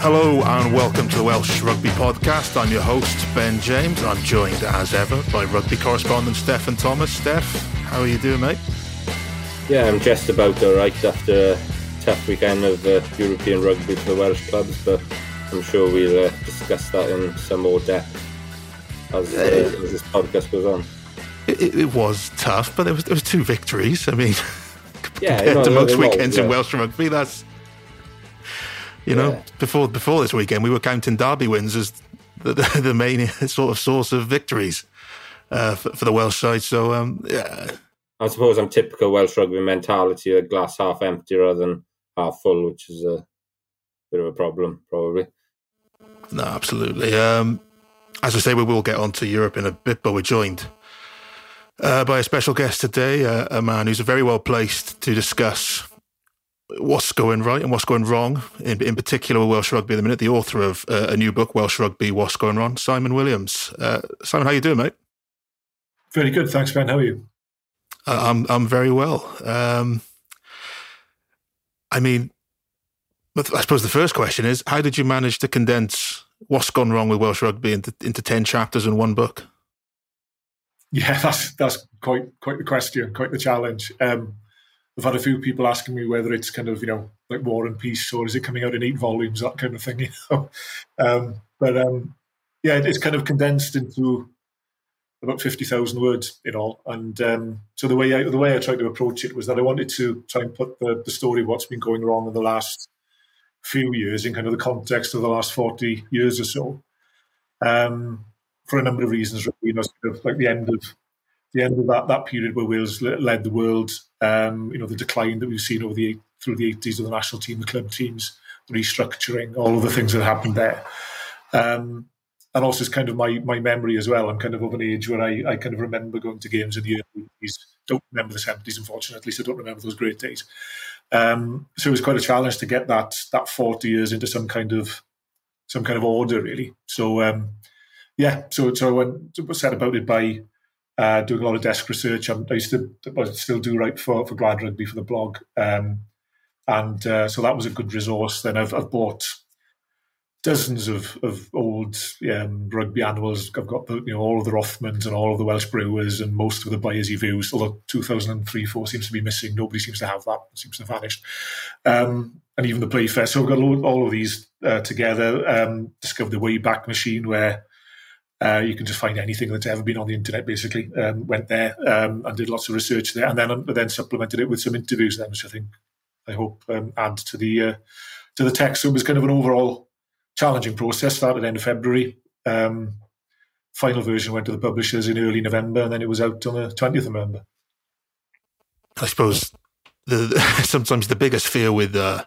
Hello and welcome to the Welsh Rugby Podcast. I'm your host, Ben James. I'm joined as ever by rugby correspondent Steffan Thomas. Steph, how are you doing, mate? Yeah, I'm just about all right after a tough weekend of uh, European rugby for the Welsh clubs, but I'm sure we'll uh, discuss that in some more depth as, uh, as this podcast goes on. It, it, was tough, but there was, there was two victories. I mean, yeah, compared you know, to most was, weekends yeah. in Welsh rugby, that's you know, Yeah. before before this weekend, we were counting derby wins as the, the, the main sort of source of victories uh, for, for the Welsh side. So, um, yeah, I suppose I'm typical Welsh rugby mentality, a glass half empty rather than half full, which is a bit of a problem, probably. no, absolutely. Um, as I say, we will get on to Europe in a bit, but we're joined uh, by a special guest today, uh, a man who's very well placed to discuss what's going right and what's going wrong, in, in particular with Welsh rugby at the minute. The author of uh, a new book, Welsh Rugby: What's Going Wrong, Seimon Williams. Uh, Seimon, how you doing, mate? Very good, thanks, Ben. How are you? Uh, I'm I'm very well. Um, I mean, I suppose the first question is, how did you manage to condense what's gone wrong with Welsh rugby into into ten chapters in one book? Yeah, that's that's quite quite the question, quite the challenge. Um, I've had a few people asking me whether it's kind of you know like War and Peace or is it coming out in eight volumes, that kind of thing. You know, um, but um, yeah, it's kind of condensed into about fifty thousand words in all. And um, so the way I, the way I tried to approach it was that I wanted to try and put the, the story of what's been going wrong in the last few years in kind of the context of the last forty years or so. Um, for a number of reasons, really, you know, sort of like the end of the end of that, that period where Wales led the world, um, you know, the decline that we've seen over the through the eighties of the national team, the club teams, restructuring, all of the things that happened there. Um, and also, it's kind of my my memory as well. I'm kind of of an age where I, I kind of remember going to games in the early 80s. Don't remember the 70s, unfortunately, so don't remember those great days. Um, so it was quite a challenge to get that that 40 years into some kind of some kind of order, really. So um, yeah, so so I went set about it by uh, doing a lot of desk research. I'm, I used to I still do write for for Gwlad Rugby for the blog, um, and uh, so that was a good resource. Then I've, I've bought dozens of, of old um, rugby annuals. I've got you know all of the Rothmans and all of the Welsh Brewers and most of the Byers Views. Although 2003 4 seems to be missing. Nobody seems to have that. It seems to have vanished. Um, and even the Playfair. So I've got all, all of these uh, together. Um, discovered the Wayback Machine where uh, you can just find anything that's ever been on the internet. Basically, um, went there um, and did lots of research there, and then then supplemented it with some interviews. Then, which I think I hope um, add to the uh, to the text. So it was kind of an overall challenging process. Started end of February. Um, final version went to the publishers in early November, and then it was out on the twentieth of November. I suppose the sometimes the biggest fear with uh,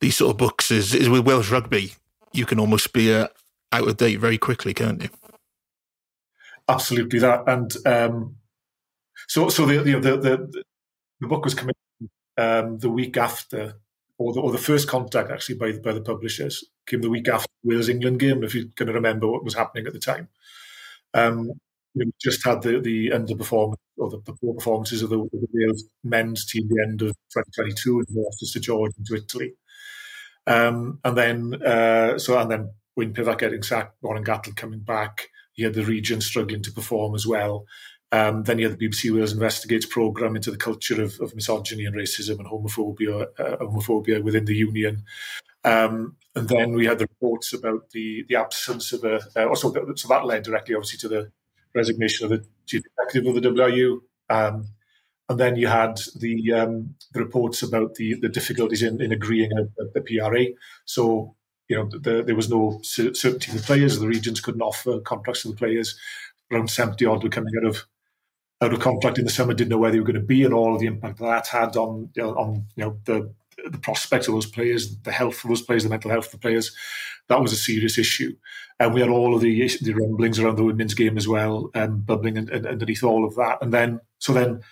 these sort of books is is with Welsh rugby. You can almost be uh, out of date very quickly, can't you? Absolutely that, and um, so so the know, the, the the book was coming um, the week after, or the, or the first contact actually by the, by the publishers came the week after the Wales England game. If you're going to remember what was happening at the time, um, you know, just had the the underperformance or the, the poor performances of the, the Wales men's team the end of 2022 and lost to Georgia and Italy, um, and then uh, so and then Wayne Pivac getting sacked, Warren Gatland coming back. You had the region struggling to perform as well. Um, then you had the BBC Wales Investigates programme into the culture of, of misogyny and racism and homophobia, uh, homophobia within the union. Um, and then we had the reports about the the absence of a. Uh, also, so that led directly, obviously, to the resignation of the chief executive of the WRU. Um, and then you had the um, the reports about the the difficulties in, in agreeing a, a, a PRA. So you know, the, there was no certainty for the players. The regions couldn't offer contracts to the players. Around seventy odd were coming out of out of contract in the summer, didn't know where they were going to be, and all of the impact that had on you know, on you know the the prospects of those players, the health of those players, the mental health of the players. That was a serious issue, and we had all of the the rumblings around the women's game as well, um, bubbling underneath all of that. And then so then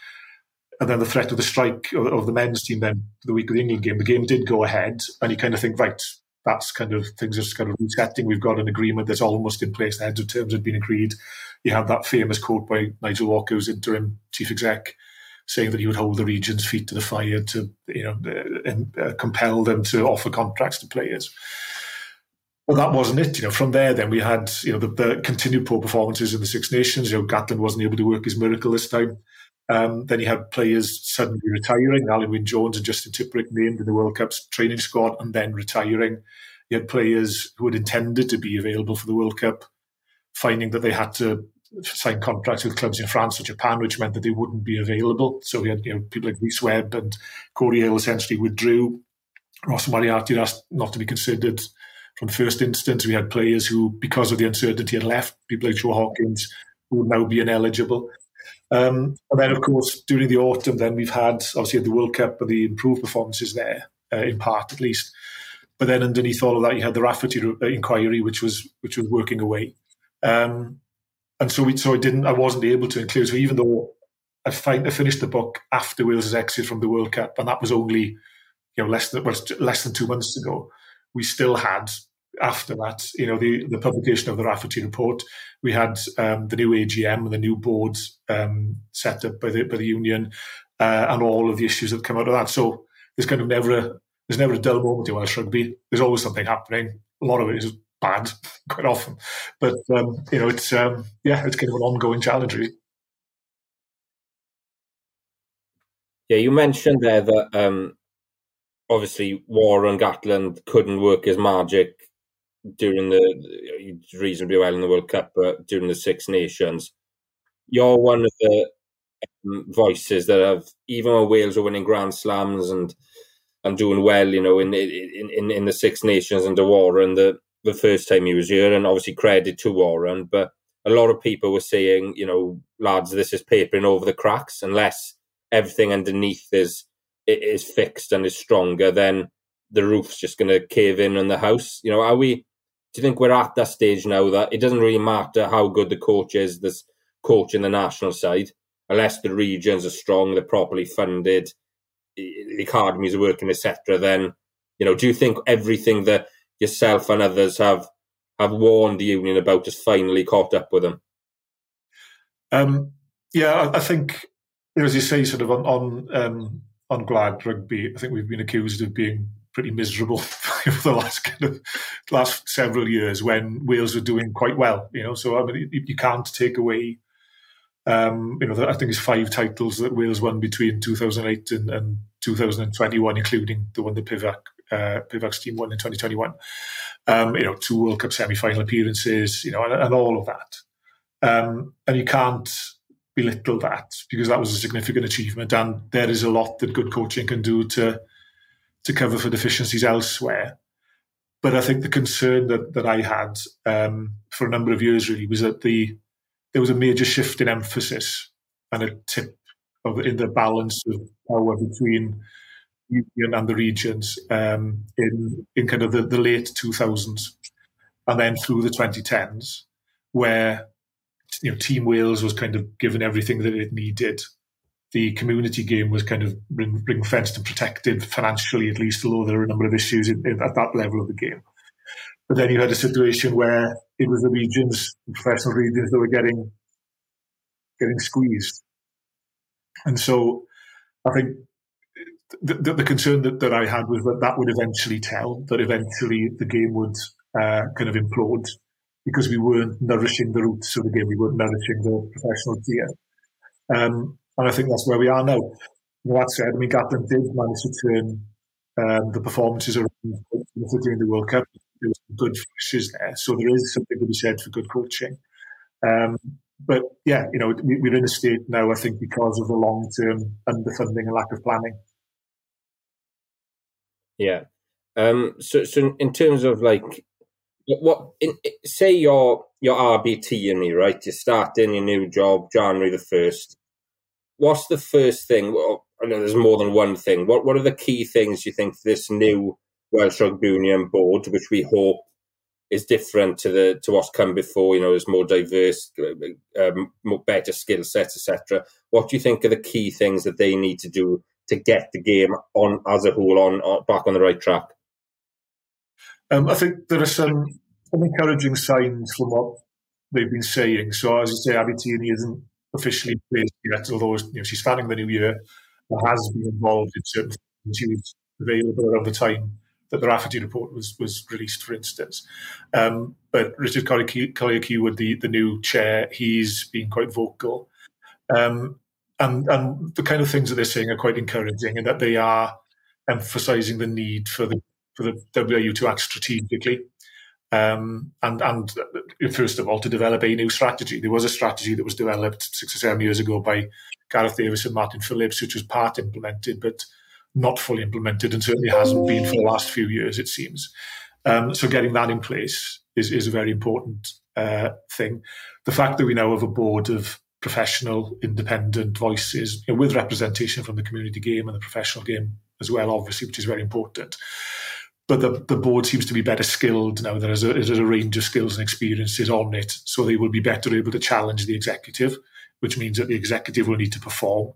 and then the threat of the strike of, of the men's team then the week of the England game. The game did go ahead, and you kind of think, right, that's kind of things are kind of resetting. We've got an agreement that's almost in place. The heads of terms had been agreed. You had that famous quote by Nigel Walker, who's interim chief exec, saying that he would hold the region's feet to the fire to, you know, uh, uh, compel them to offer contracts to players. well, that wasn't it. You know, from there, then we had you know the, the continued poor performances in the Six Nations. You know, Gatland wasn't able to work his miracle this time. Um, then you had players suddenly retiring. Alun Wyn Jones and Justin Tipuric named in the World Cup's training squad and then retiring. You had players who had intended to be available for the World Cup finding that they had to sign contracts with clubs in France or Japan, which meant that they wouldn't be available. So we had you know people like Rhys Webb and Cory Hill essentially withdrew. Ross Moriarty asked not to be considered from the first instance, we had players who, because of the uncertainty, had left. People like Joe Hawkins, who would now be ineligible. Um, and then, of course, during the autumn, then we've had obviously the World Cup and the improved performances there, uh, in part at least. But then underneath all of that, you had the Rafferty uh, inquiry, which was which was working away. Um, and so we, so I didn't, I wasn't able to include. So even though I, find, I finished the book after Wales's exit from the World Cup, and that was only you know less than well, less than two months ago, we still had after that, you know, the, the publication of the Rafferty report, we had um, the new AGM and the new board um, set up by the by the union, uh, and all of the issues that come out of that. So there's kind of never a there's never a dull moment in Welsh rugby. There's always something happening. A lot of it is bad, quite often, but um, you know, it's um, yeah, it's kind of an ongoing challenge. Really. Yeah, you mentioned there that um, obviously Warren Gatland couldn't work his magic during the reasonably well in the World Cup, but during the Six Nations, you're one of the um, voices that have even when Wales are winning Grand Slams and and doing well, you know, in in in, in the Six Nations under Warren the the first time he was here, and obviously credit to Warren, but a lot of people were saying, you know, lads, this is papering over the cracks unless everything underneath is is fixed and is stronger, then the roof's just going to cave in on the house. You know, are we? Do you think we're at that stage now that it doesn't really matter how good the coach is, this coach in the national side, unless the regions are strong, they're properly funded, the academies are working, etc. Then, you know, do you think everything that yourself and others have have warned the union about has finally caught up with them? Um, yeah, I think, as you say, sort of on on, um, on Gwlad Rugby, I think we've been accused of being pretty miserable for the last kind of last several years when Wales were doing quite well. You know, so I mean, you, you can't take away. Um, you know, I think it's five titles that Wales won between 2008 and, and 2021, including the one that Pivac uh, Pivac's team won in 2021. Um, you know, two World Cup semi-final appearances. You know, and, and all of that. Um, and you can't belittle that because that was a significant achievement, and there is a lot that good coaching can do to to cover for deficiencies elsewhere. But I think the concern that, that I had um, for a number of years really was that the there was a major shift in emphasis and a tip of in the balance of power between union and the regions um, in in kind of the, the late 2000s and then through the 2010s where you know Team Wales was kind of given everything that it needed the community game was kind of ring, ring fenced and protected financially, at least, although there are a number of issues in, in, at that level of the game. But then you had a situation where it was the regions, the professional regions, that were getting getting squeezed. And so I think the, the, the concern that, that I had was that that would eventually tell, that eventually the game would uh, kind of implode because we weren't nourishing the roots of the game, we weren't nourishing the professional tier. Um, and I think that's where we are now. You that said, I mean, Gatland did manage to turn um, the performances around during the World Cup. There was good flashes there, so there is something to be said for good coaching. Um, but yeah, you know, we, are in a state now, I think, because of the long term underfunding and lack of planning. Yeah. Um, so, so in terms of like, what in, say your your RBT and me, right? You're starting your new job January the first what's the first thing? Well, I know there's more than one thing. What what are the key things you think this new Welsh Rugby Union board, which we hope is different to the to what's come before? You know, is more diverse, um, more better skill sets, etc. What do you think are the key things that they need to do to get the game on as a whole on, on back on the right track? Um, I think there are some, some encouraging signs from what they've been saying. So, as you say, Abitini isn't officially yet, although you know, she's starting the new year, has been involved in certain things. She was available around the time that the Rafferty report was was released, for instance. Um, but Richard Collier-Keywood, the the new chair, he's been quite vocal, um, and and the kind of things that they're saying are quite encouraging, in that they are emphasising the need for the for the WRU to act strategically. Um, and and first of all, to develop a new strategy. There was a strategy that was developed six or seven years ago by Gareth Davies and Martin Phillips, which was part implemented, but not fully implemented, and certainly hasn't been for the last few years, it seems. Um, so getting that in place is, is a very important uh, thing. The fact that we now have a board of professional, independent voices you know, with representation from the community game and the professional game as well, obviously, which is very important. But the, the board seems to be better skilled now. There is, a, a range of skills and experiences on it, so they will be better able to challenge the executive, which means that the executive will need to perform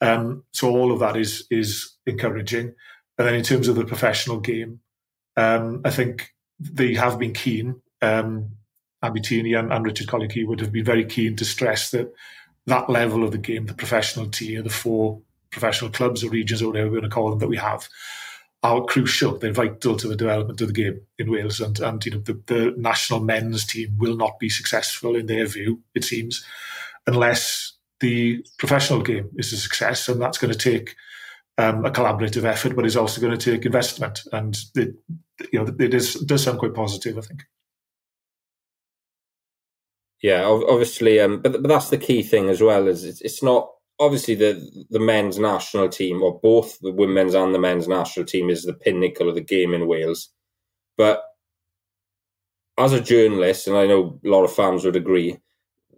um, so all of that is is encouraging. And then in terms of the professional game, um, I think they have been keen. Um, Abi and, and Richard Collier-Keywood have been very keen to stress that that level of the game, the professional tier, the four professional clubs or regions or whatever we're going to call them that we have, are crucial. They're vital to the development of the game in Wales. And, and you know, the, the national men's team will not be successful in their view, it seems, unless the professional game is a success, and that's going to take um, a collaborative effort, but it's also going to take investment. And it, you know, it is does sound quite positive, I think. Yeah, obviously, um, but but that's the key thing as well. Is it's not obviously the the men's national team, or both the women's and the men's national team, is the pinnacle of the game in Wales. But as a journalist, and I know a lot of fans would agree,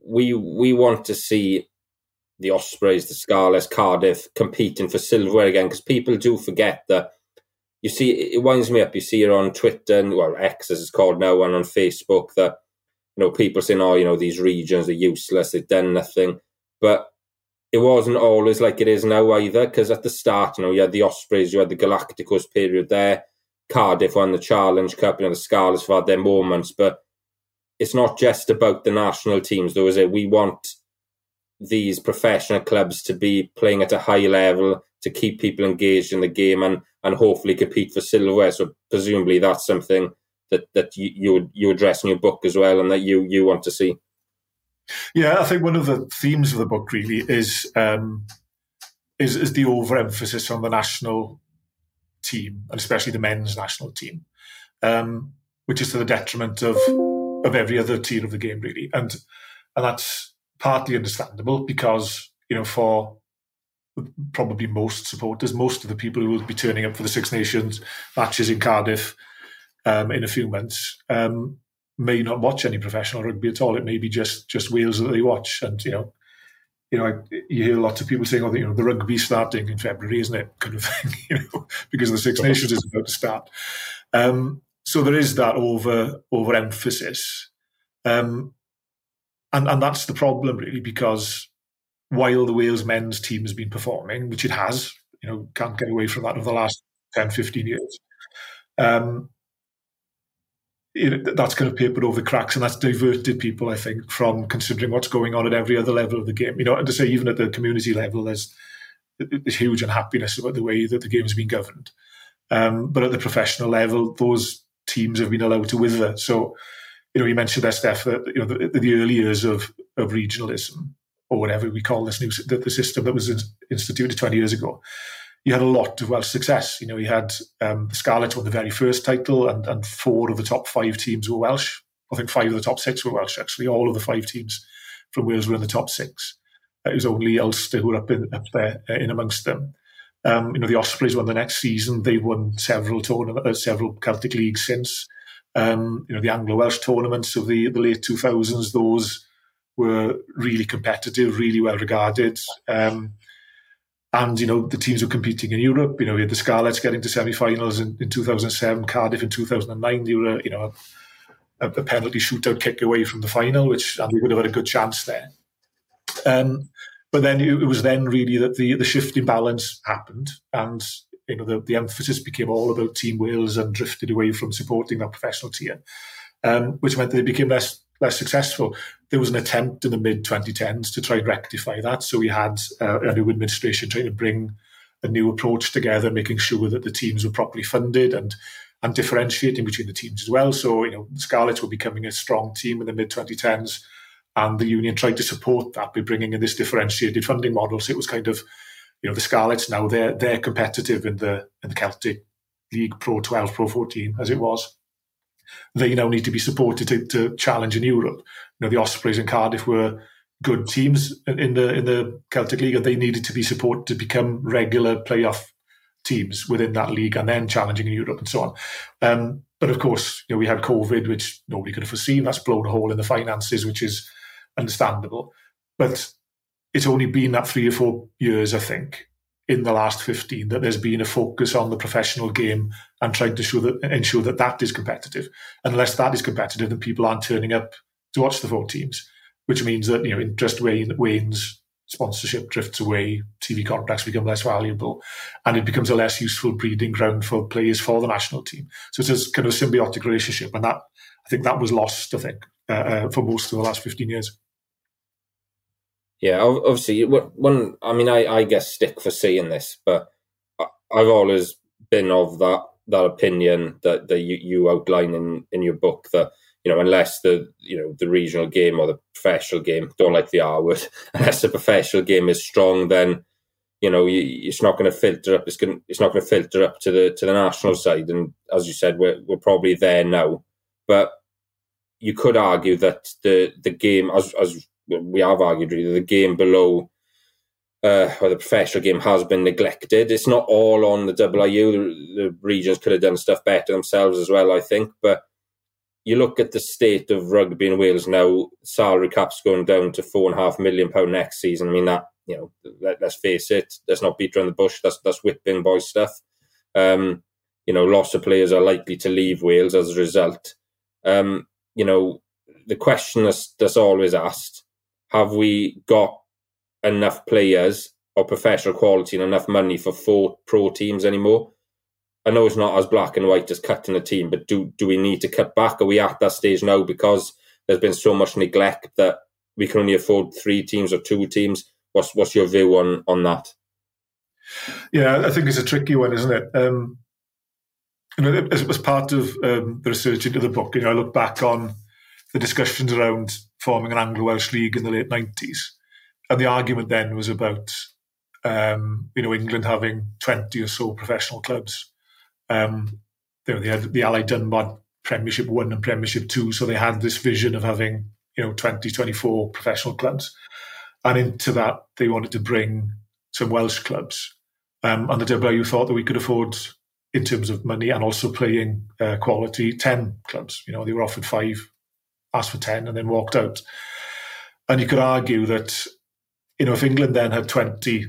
we we want to see the Ospreys, the Scarlets, Cardiff competing for silverware again because people do forget that. You see, it winds me up. You see it on Twitter and well, X as it's called now, and on Facebook that you know people saying, "Oh, you know, these regions are useless. They've done nothing." But it wasn't always like it is now either. Because at the start, you know, you had the Ospreys, you had the Galacticos period there. Cardiff won the Challenge Cup. You know, the Scarlets have had their moments, but it's not just about the national teams, though, is it? We want these professional clubs to be playing at a high level to keep people engaged in the game and and hopefully compete for silverware. So presumably that's something that that you you, you address in your book as well, and that you you want to see. Yeah, I think one of the themes of the book really is um, is, is the overemphasis on the national team, and especially the men's national team, um, which is to the detriment of of every other tier of the game, really, and and that's partly understandable because you know for probably most supporters, most of the people who will be turning up for the Six Nations matches in Cardiff um, in a few months um, may not watch any professional rugby at all. It may be just just Wales that they watch, and you know, you know, you hear lots of people saying, "Oh, you know, the rugby starting in February, isn't it?" Kind of thing, you know, because the Six Nations is about to start. Um, so there is that over over emphasis. Um, and and that's the problem really because while the Wales men's team has been performing, which it has, you know, can't get away from that over the last 10, 15 years. Um, it, that's kind of papered over the cracks and that's diverted people, I think, from considering what's going on at every other level of the game. You know, and to say even at the community level, there's there's huge unhappiness about the way that the game has been governed. Um, but at the professional level, those teams have been allowed to wither. So you know, you mentioned there, Steph, that you know the, the early years of of regionalism or whatever we call this new the, the system that was instituted 20 years ago. You had a lot of Welsh success. You know, you had um, the Scarlets won the very first title, and, and four of the top five teams were Welsh. I think five of the top six were Welsh. Actually, all of the five teams from Wales were in the top six. It was only Ulster who were up in, up there uh, in amongst them. Um, you know, the Ospreys won the next season. They won several tournament, uh, several Celtic leagues since. Um, you know, the Anglo Welsh tournaments of the, the late 2000s, those were really competitive, really well regarded. Um, and, you know, the teams were competing in Europe. You know, we had the Scarlets getting to semi finals in, in 2007, Cardiff in 2009. They were, you know, a, a, penalty shootout kick away from the final, which and we would have had a good chance there. Um, but then it, it was then really that the, the shift in balance happened. And you know, the, the emphasis became all about Team Wales and drifted away from supporting that professional tier, um, which meant they became less less successful. There was an attempt in the mid 2010s to try and rectify that. So we had uh, a new administration trying to bring a new approach together, making sure that the teams were properly funded and and differentiating between the teams as well. So, you know, the Scarlets were becoming a strong team in the mid 2010s, and the union tried to support that by bringing in this differentiated funding model. So it was kind of, you know, the Scarlets now they're they're competitive in the in the Celtic League Pro 12, Pro 14 as it was. They now need to be supported to, to challenge in Europe. You know, the Ospreys and Cardiff were good teams in the in the Celtic League, and they needed to be supported to become regular playoff teams within that league and then challenging in Europe and so on. Um, but of course, you know, we had COVID, which nobody could have foreseen. That's blown a hole in the finances, which is understandable. But it's only been that three or four years, I think, in the last 15 that there's been a focus on the professional game and trying to show that, ensure that that is competitive. Unless that is competitive, then people aren't turning up to watch the four teams, which means that you know interest wanes, sponsorship drifts away, TV contracts become less valuable, and it becomes a less useful breeding ground for players for the national team. So it's a kind of symbiotic relationship, and that I think that was lost. I think uh, uh, for most of the last fifteen years. Yeah, obviously, one. I mean, I, I guess stick for seeing this, but I've always been of that that opinion that, that you, you outline in, in your book that you know, unless the you know the regional game or the professional game, don't like the R word, unless the professional game is strong, then you know you, it's not going to filter up. It's going it's not going to filter up to the to the national side. And as you said, we're we're probably there now, but you could argue that the the game, as as we have argued, really, the game below uh, or the professional game has been neglected. It's not all on the WRU. The, the regions could have done stuff better themselves as well, I think, but you look at the state of rugby in Wales now, salary cap's going down to four and a half million pound next season. I mean that you know, let, us face it, let's not beat around the bush. That's that's whipping boy stuff. Um, you know, lots of players are likely to leave Wales as a result. Um, you know, the question that's, that's always asked: Have we got enough players of professional quality and enough money for four pro teams anymore? I know it's not as black and white as cutting a team, but do do we need to cut back? Are we at that stage now because there's been so much neglect that we can only afford three teams or two teams? What's what's your view on on that? Yeah, I think it's a tricky one, isn't it? Um, you know, as, as part of um, the research into the book, you know, I look back on the discussions around forming an Anglo Welsh league in the late nineties, and the argument then was about um, you know England having twenty or so professional clubs. Um, they, they had the Allied Dunbar Premiership One and Premiership Two, so they had this vision of having you know 20, 24 professional clubs, and into that they wanted to bring some Welsh clubs, um, and the WRU thought that we could afford, in terms of money and also playing uh, quality, ten clubs. You know, they were offered five, asked for ten, and then walked out. And you could argue that, you know, if England then had twenty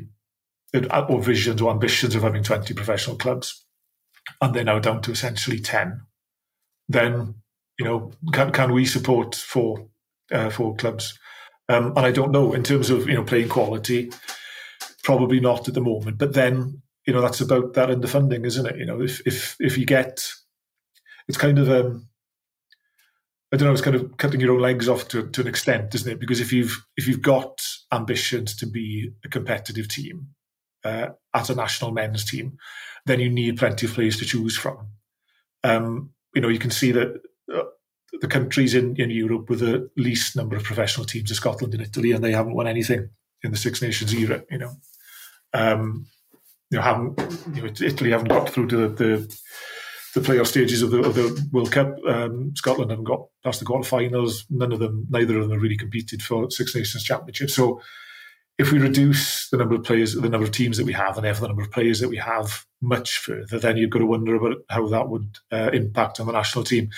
or visions or ambitions of having 20 professional clubs, and they're now down to essentially 10, then, you know, can, can we support four, uh, four clubs? Um, and I don't know in terms of, you know, playing quality, probably not at the moment. But then, you know, that's about that underfunding, isn't it? You know, if, if, if you get, it's kind of, um, I don't know, it's kind of cutting your own legs off to, to an extent, isn't it? Because if you've if you've got ambitions to be a competitive team uh, a national men's team, then you need plenty of players to choose from. Um, you know, you can see that uh, the countries in, in Europe with the least number of professional teams are Scotland and Italy, and they haven't won anything in the Six Nations era. You know, um, you know, haven't you know, Italy haven't got through to the, the the playoff stages of the, of the World Cup. Um, Scotland haven't got past the quarterfinals. None of them, neither of them, have really competed for Six Nations Championship. So if we reduce the number of players, the number of teams that we have, and therefore the number of players that we have much further, then you've got to wonder about how that would uh, impact on the national team.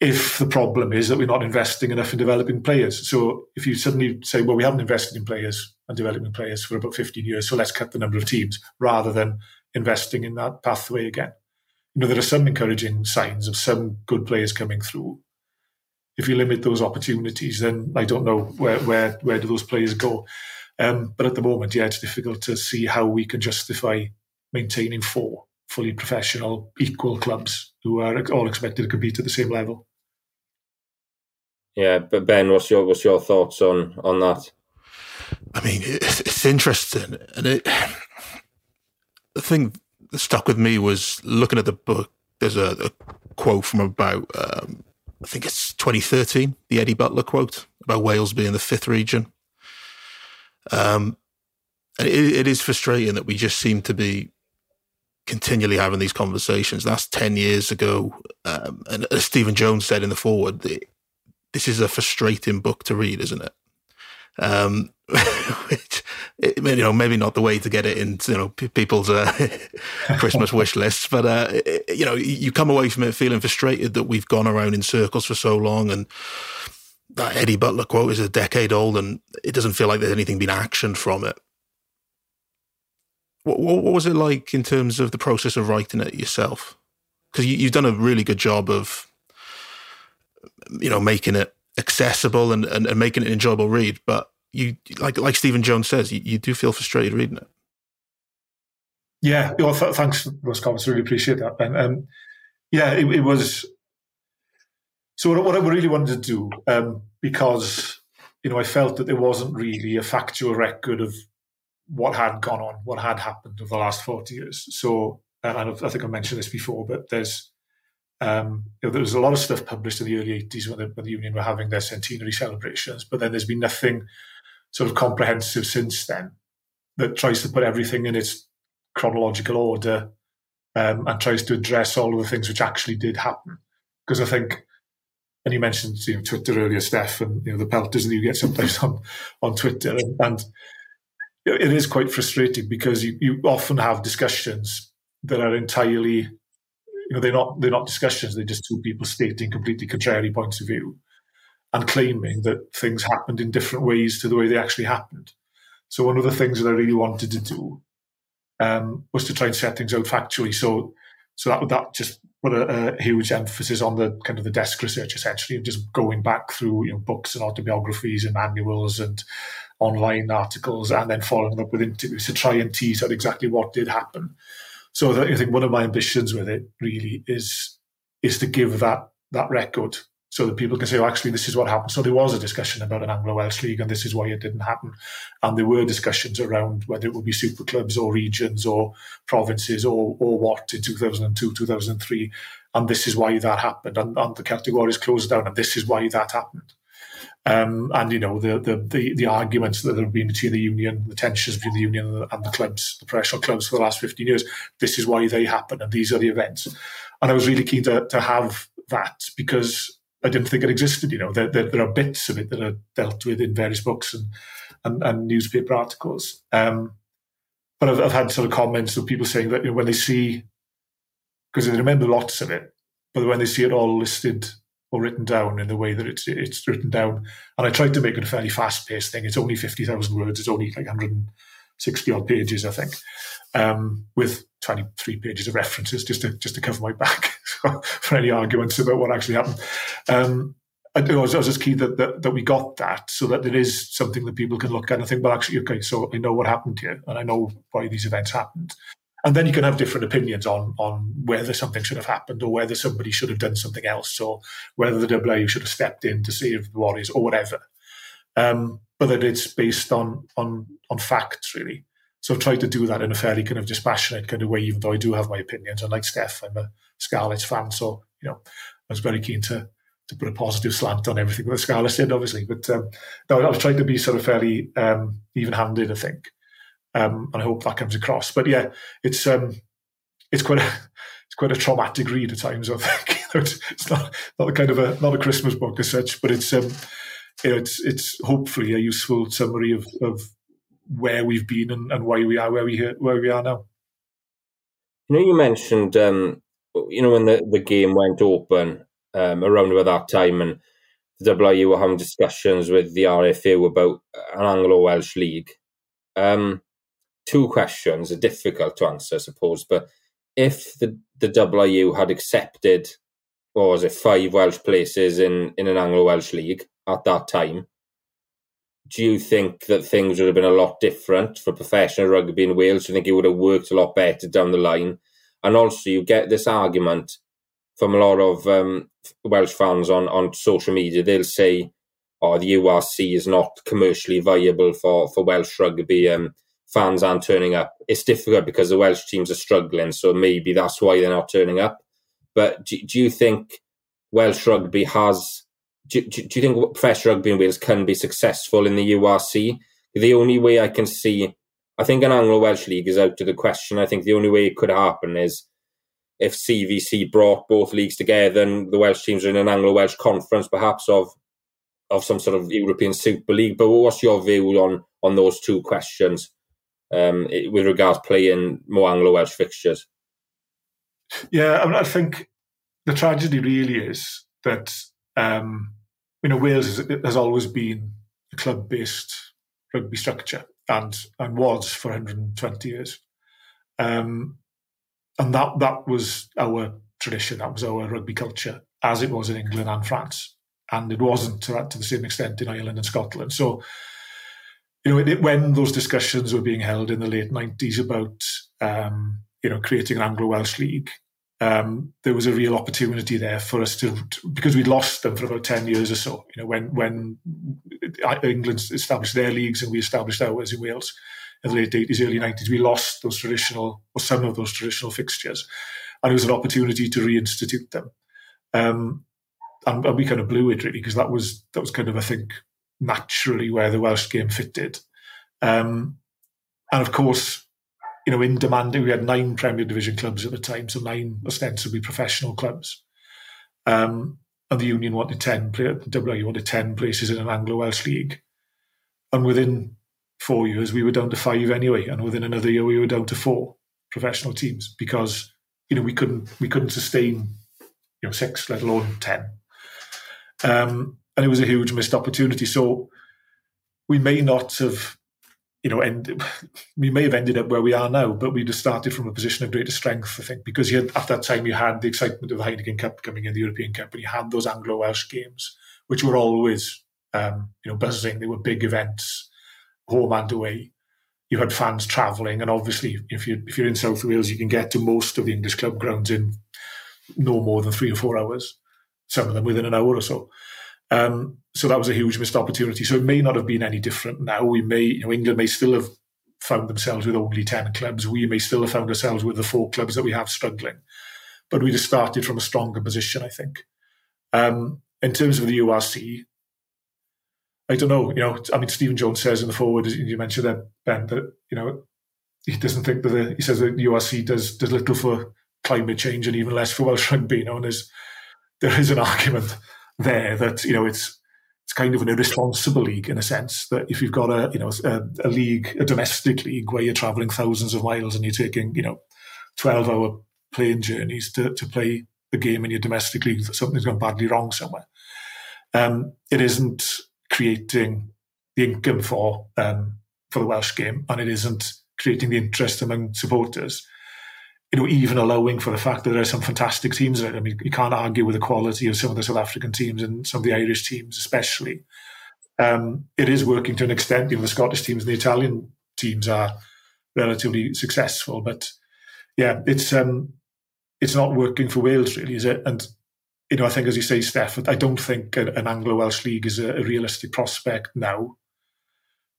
If the problem is that we're not investing enough in developing players, so if you suddenly say, "Well, we haven't invested in players and developing players for about 15 years, so let's cut the number of teams," rather than investing in that pathway again, you know there are some encouraging signs of some good players coming through. If you limit those opportunities, then I don't know where where where do those players go. Um, but at the moment, yeah, it's difficult to see how we can justify maintaining four fully professional, equal clubs who are all expected to compete at the same level. Yeah, but Ben, what's your what's your thoughts on on that? I mean, it's, it's interesting, and it the thing stuck with me was looking at the book. There's a, a quote from about, um, I think it's 2013, the Eddie Butler quote about Wales being the fifth region. Um, and it, it is frustrating that we just seem to be continually having these conversations. That's 10 years ago. Um, and as Stephen Jones said in the foreword, this is a frustrating book to read, isn't it? Um, which, you know, maybe not the way to get it into, you know, people's uh, Christmas wish lists, but, uh, you know, you come away from it feeling frustrated that we've gone around in circles for so long and that Eddie Butler quote is a decade old and it doesn't feel like there's anything been actioned from it. What, what, was it like in terms of the process of writing it yourself? Because you, you've done a really good job of, you know, making it accessible and, and, and making it an enjoyable read. But you, like like Stephen Jones says, you, you do feel frustrated reading it. Yeah, well, th- thanks for those comments. Really appreciate that. And um, yeah, it, it, was. So what, what, I really wanted to do, um, because you know, I felt that there wasn't really a factual record of what had gone on, what had happened over the last 40 years. So, and I think I mentioned this before, but there's, um, you know, there was a lot of stuff published in the early 80s when when the Union were having their centenary celebrations, but then there's been nothing sort of comprehensive since then that tries to put everything in its chronological order um, and tries to address all of the things which actually did happen. Because I think, and you mentioned you know, Twitter earlier, Steph, and you know the pelters that you get sometimes on on Twitter, and, and it is quite frustrating because you, you often have discussions that are entirely, you know, they're not they're not discussions. They're just two people stating completely contrary points of view and claiming that things happened in different ways to the way they actually happened. So one of the things that I really wanted to do um, was to try and set things out factually. So so that that just put a, a, huge emphasis on the kind of the desk research essentially, and just going back through you know books and autobiographies and manuals and online articles and then following up with interviews to try and tease out exactly what did happen. So I think one of my ambitions with it really is is to give that that record so that people can say, oh, actually, this is what happened. So there was a discussion about an Anglo-Welsh league, and this is why it didn't happen. And there were discussions around whether it would be super clubs or regions or provinces or or what in 2002, 2003, and this is why that happened. And, and the categories closed down, and this is why that happened. Um, and you know the, the, the the arguments that have been between the union, the tensions between the union and the, and the, clubs, the professional clubs for the last fifteen years. This is why they happen, and these are the events. And I was really keen to to have that because I didn't think it existed. You know, there, there, there are bits of it that are dealt with in various books and and, and newspaper articles. Um, but I've, I've, had sort of comments of people saying that you know, when they see, because they remember lots of it, but when they see it all listed or written down in the way that it's it's written down. And I tried to make it a fairly fast paced thing. It's only fifty thousand words. It's only like 160 odd pages, I think, um, with 23 pages of references just to just to cover my back for any arguments about what actually happened. Um, I, I, was, I was just keen that, that, that we got that so that there is something that people can look at and think, well, actually, okay, so I know what happened here and I know why these events happened and then you can have different opinions on on whether something should have happened or whether somebody should have done something else or whether the WRU should have stepped in to save the Warriors or whatever. Um, but that it's based on on on facts really. So I've tried to do that in a fairly kind of dispassionate kind of way, even though I do have my opinions. And like Steph, I'm a Scarlets fan, so you know I was very keen to to put a positive slant on everything that Scarlets did, obviously. But um, no, I was trying to be sort of fairly um, even-handed, I think. Um, and I hope that comes across. But yeah, it's um, it's quite a it's quite a traumatic read at times. I think it's, it's not not a kind of a not a Christmas book as such, but it's um, you know, it's it's hopefully a useful summary of, of where we've been and, and why we are where we where we are now. You know, you mentioned um, you know when the, the game went open um, around about that time, and the WRU were having discussions with the RFU about an Anglo Welsh league. Um, two questions are difficult to answer, I suppose. But if the, the WRU had accepted, what was it, five Welsh places in, in an Anglo Welsh league at that time, do you think that things would have been a lot different for professional rugby in Wales? Do you think it would have worked a lot better down the line? And also, you get this argument from a lot of um, Welsh fans on, on social media. They'll say, oh, the URC is not commercially viable for, for Welsh rugby. Um, fans aren't turning up. It's difficult because the Welsh teams are struggling, so maybe that's why they're not turning up. But do, do you think Welsh rugby has? Do, do, you think professional rugby in Wales can be successful in the URC? The only way I can see, I think an Anglo Welsh league is out of the question. I think the only way it could happen is if CVC brought both leagues together and the Welsh teams are in an Anglo Welsh conference, perhaps of of some sort of European Super League. But what's your view on on those two questions um, with regards playing more Anglo Welsh fixtures? Yeah, I, mean, I think the tragedy really is that um, you know Wales has always been a club based rugby structure and and was for 120 years. Um, and that that was our tradition, that was our rugby culture, as it was in England and France, and it wasn't to, to the same extent in Ireland and Scotland. So, you know, it, when those discussions were being held in the late nineties about um, you know creating an Anglo Welsh league, um, there was a real opportunity there for us to, because we'd lost them for about ten years or so. You know, when when England established their leagues and we established ours in Wales in the late 80s, early 90s, we lost those traditional, or some of those traditional fixtures. And it was an opportunity to reinstitute them. Um, and, and, we kind of blew it really, because that was, that was kind of, I think, naturally where the Welsh game fitted. Um, and of course, you know, in demanding, we had nine Premier Division clubs at the time, so nine ostensibly professional clubs. Um, and the union wanted 10, the WRU wanted 10 places in an Anglo Welsh league. And within four years, we were down to five anyway, and within another year, we were down to four professional teams because you know we couldn't we couldn't sustain you know six, let alone ten. Um, and it was a huge missed opportunity. So we may not have, you know, end, we may have ended up where we are now, but we'd have started from a position of greater strength, I think, because had, at that time you had the excitement of the Heineken Cup coming in, the European Cup, and you had those Anglo Welsh games, which were always, um, you know, buzzing. They were big events home and away. You had fans travelling, and obviously, if you if you're in South Wales, you can get to most of the English club grounds in no more than three or four hours. Some of them within an hour or so. Um, so that was a huge missed opportunity. So it may not have been any different now. We may, you know, England may still have found themselves with only 10 clubs. We may still have found ourselves with the four clubs that we have struggling. But we'd have started from a stronger position, I think. Um, in terms of the URC, I don't know. You know, I mean, Stephen Jones says in the foreword, as you mentioned that Ben, that you know he doesn't think that the, he says that URC does does little for climate change and even less for Welsh rugby. You know, and there's there is an argument there that you know it's it's kind of an irresponsible league in a sense that if you've got a you know a, a league a domestic league where you're travelling thousands of miles and you're taking you know twelve hour plane journeys to to play the game in your domestic league, something's gone badly wrong somewhere. Um, it isn't creating the income for um, for the Welsh game, and it isn't creating the interest among supporters. You know, even allowing for the fact that there are some fantastic teams. I mean, you can't argue with the quality of some of the South African teams and some of the Irish teams, especially. Um, it is working to an extent. You know, the Scottish teams and the Italian teams are relatively successful, but yeah, it's um, it's not working for Wales, really, is it? And you know, I think as you say, Steph, I don't think an Anglo Welsh league is a, a, realistic prospect now.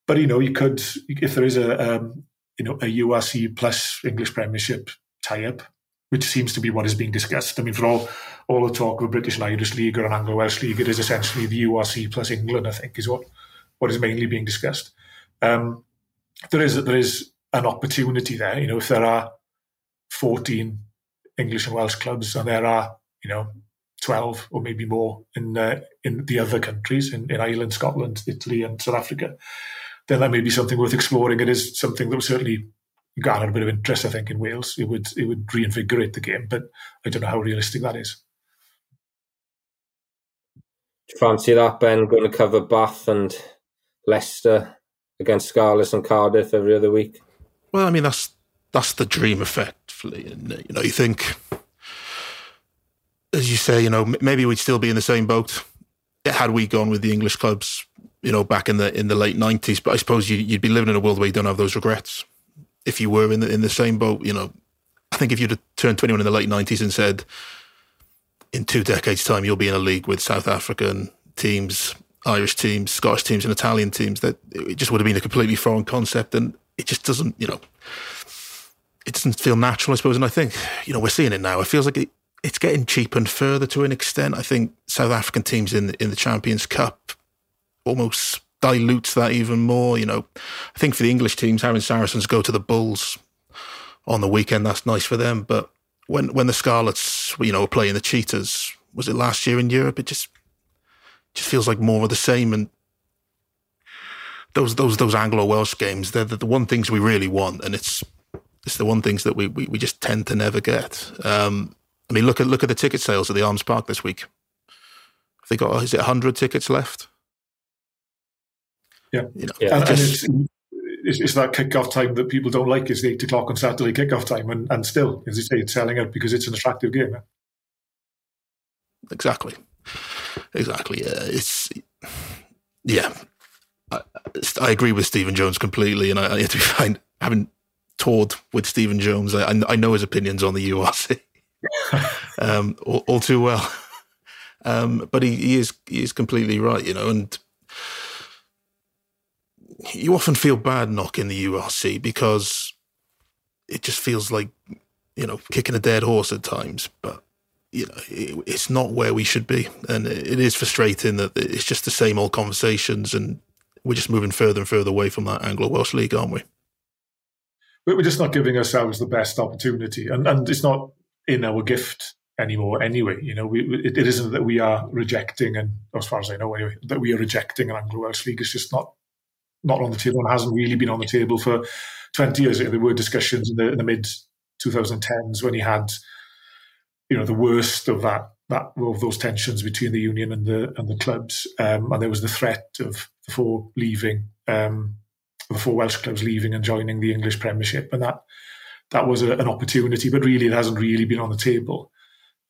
But you know, you could if there is a um, you know a URC plus English Premiership tie-up, which seems to be what is being discussed. I mean, for all all the talk of a British and Irish league or an Anglo Welsh league, it is essentially the URC plus England. I think is what what is mainly being discussed. Um, there is there is an opportunity there. You know, if there are fourteen English and Welsh clubs, and there are you know 12 or maybe more in uh, in the other countries, in, in Ireland, Scotland, Italy, and South Africa, then that may be something worth exploring. It is something that was certainly garner a bit of interest, I think, in Wales. It would it would reinvigorate the game, but I don't know how realistic that is. Do you fancy that, Ben, going to cover Bath and Leicester against Scarlets and Cardiff every other week? Well, I mean, that's that's the dream effectively. And, you know, you think as you say, you know, maybe we'd still be in the same boat had we gone with the English clubs, you know, back in the in the late nineties. But I suppose you, would be living in a world where you don't have those regrets. If you were in the in the same boat, you know, I think if you'd turned twenty one in the late nineties and said, in two decades' time, you'll be in a league with South African teams, Irish teams, Scottish teams, and Italian teams, that it just would have been a completely foreign concept. And it just doesn't, you know, it doesn't feel natural, I suppose. And I think, you know, we're seeing it now. It feels like it, it's getting cheapened further to an extent. I think South African teams in in the Champions Cup almost dilutes that even more. You know, I think for the English teams, having Saracens go to the Bulls on the weekend, that's nice for them. But when when the Scarlets, you know, were playing the Cheetahs, was it last year in Europe? It just just feels like more of the same. And those those those Anglo Welsh games, they're the, the one things we really want, and it's it's the one things that we we, we just tend to never get. Um, I mean, look at look at the ticket sales at the Arms Park this week. They got is it hundred tickets left? Yeah, you know, yeah. And, just, and it's, it's, that kick-off time that people don't like. Is the eight o'clock on Saturday kick-off time, and, and still, as you say, it's selling out because it's an attractive game. Exactly, exactly. Yeah, it's yeah. I, I, agree with Stephen Jones completely, and I, I have to be fine. Having toured with Stephen Jones, I, I know his opinions on the URC um, all, all, too well. Um, but he, he, is he is completely right, you know, and you often feel bad knocking the URC because it just feels like you know kicking a dead horse at times. But you know, it, it's not where we should be, and it is frustrating that it's just the same old conversations, and we're just moving further and further away from that Anglo Welsh League, aren't we? We're just not giving ourselves the best opportunity, and and it's not in our gift anymore anyway. You know, we, it, it isn't that we are rejecting, and as far as I know anyway, that we are rejecting an Anglo Welsh league. It's just not not on the table and hasn't really been on the table for 20 years. There were discussions in the, in the mid 2010s when he had, you know, the worst of that that of those tensions between the union and the and the clubs, um, and there was the threat of the four leaving, um, the four Welsh clubs leaving and joining the English Premiership, and that that was a, an opportunity, but really it hasn't really been on the table.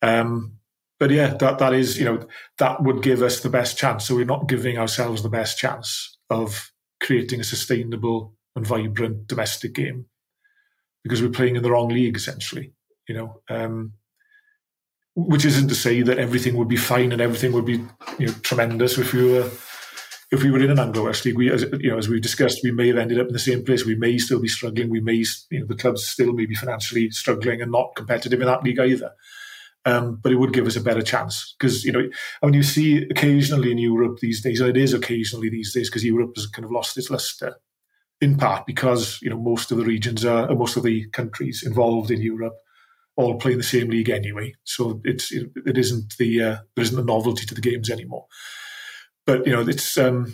Um, but yeah, that that is you know that would give us the best chance. So we're not giving ourselves the best chance of creating a sustainable and vibrant domestic game because we're playing in the wrong league essentially. You know, um, which isn't to say that everything would be fine and everything would be you know tremendous if we were if we were in an Anglo Welsh League, we, as you know, as we've discussed, we may have ended up in the same place. We may still be struggling. We may, you know, the clubs still may be financially struggling and not competitive in that league either. Um, but it would give us a better chance because you know, I mean, you see occasionally in Europe these days, and it is occasionally these days because Europe has kind of lost its luster, in part because you know most of the regions are, most of the countries involved in Europe all play in the same league anyway. So it's it, it isn't the uh, there isn't a novelty to the games anymore but you know it's um,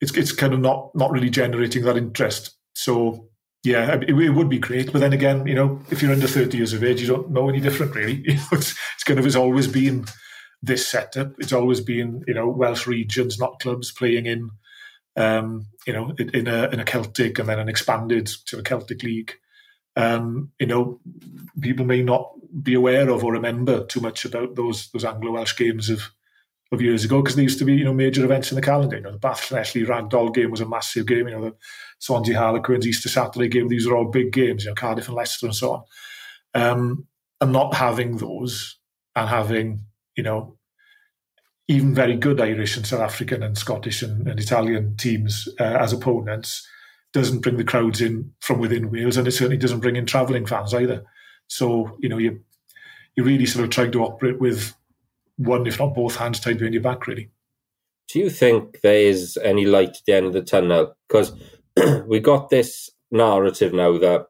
it's it's kind of not not really generating that interest. So yeah, it, it, would be great. But then again, you know, if you're under 30 years of age, you don't know any different, really. You know, it's, it's kind of has always been this setup. It's always been, you know, Welsh regions, not clubs, playing in, um, you know, in a in a Celtic and then an expanded to a Celtic league. Um, you know, people may not be aware of or remember too much about those those Anglo Welsh games of of years ago because there used to be you know major events in the calendar. You know, the Bath Llanelli Ragdoll game was a massive game. You know, the Swansea Harlequins Easter Saturday game. These are all big games. You know, Cardiff and Leicester and so on. Um, and not having those and having you know even very good Irish and South African and Scottish and, and Italian teams uh, as opponents doesn't bring the crowds in from within Wales, and it certainly doesn't bring in travelling fans either. So you know you you really sort of trying to operate with one, if not both hands tied behind your back, really. Do you think there is any light at the end of the tunnel? Because we got this narrative now that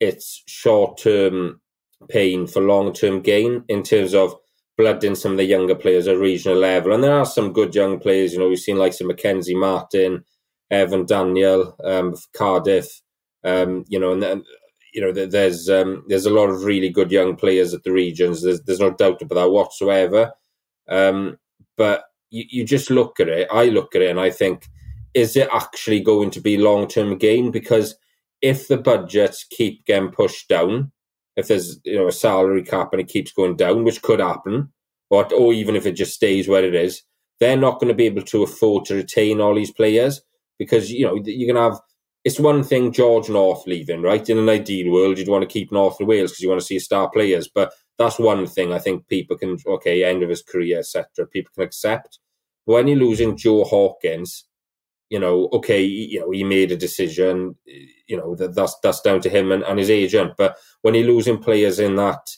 it's short term pain for long term gain in terms of blooding some of the younger players at regional level. And there are some good young players, you know, we've seen like some Mackenzie Martin, Evan Daniel, um, Cardiff, um, you know, and then you know, there's um, there's a lot of really good young players at the regions. There's there's no doubt about that whatsoever. Um, but you, you just look at it. I look at it and I think, is it actually going to be long term gain? Because if the budgets keep getting pushed down, if there's you know a salary cap and it keeps going down, which could happen, or or even if it just stays where it is, they're not going to be able to afford to retain all these players because you know you're going to have it's one thing George North leaving, right? In an ideal world, you'd want to keep North and Wales because you want to see star players. But that's one thing I think people can, okay, end of his career, etc. People can accept. But when you're losing Joe Hawkins, you know, okay, you know, he made a decision, you know, that that's that's down to him and, and his agent. But when you're losing players in that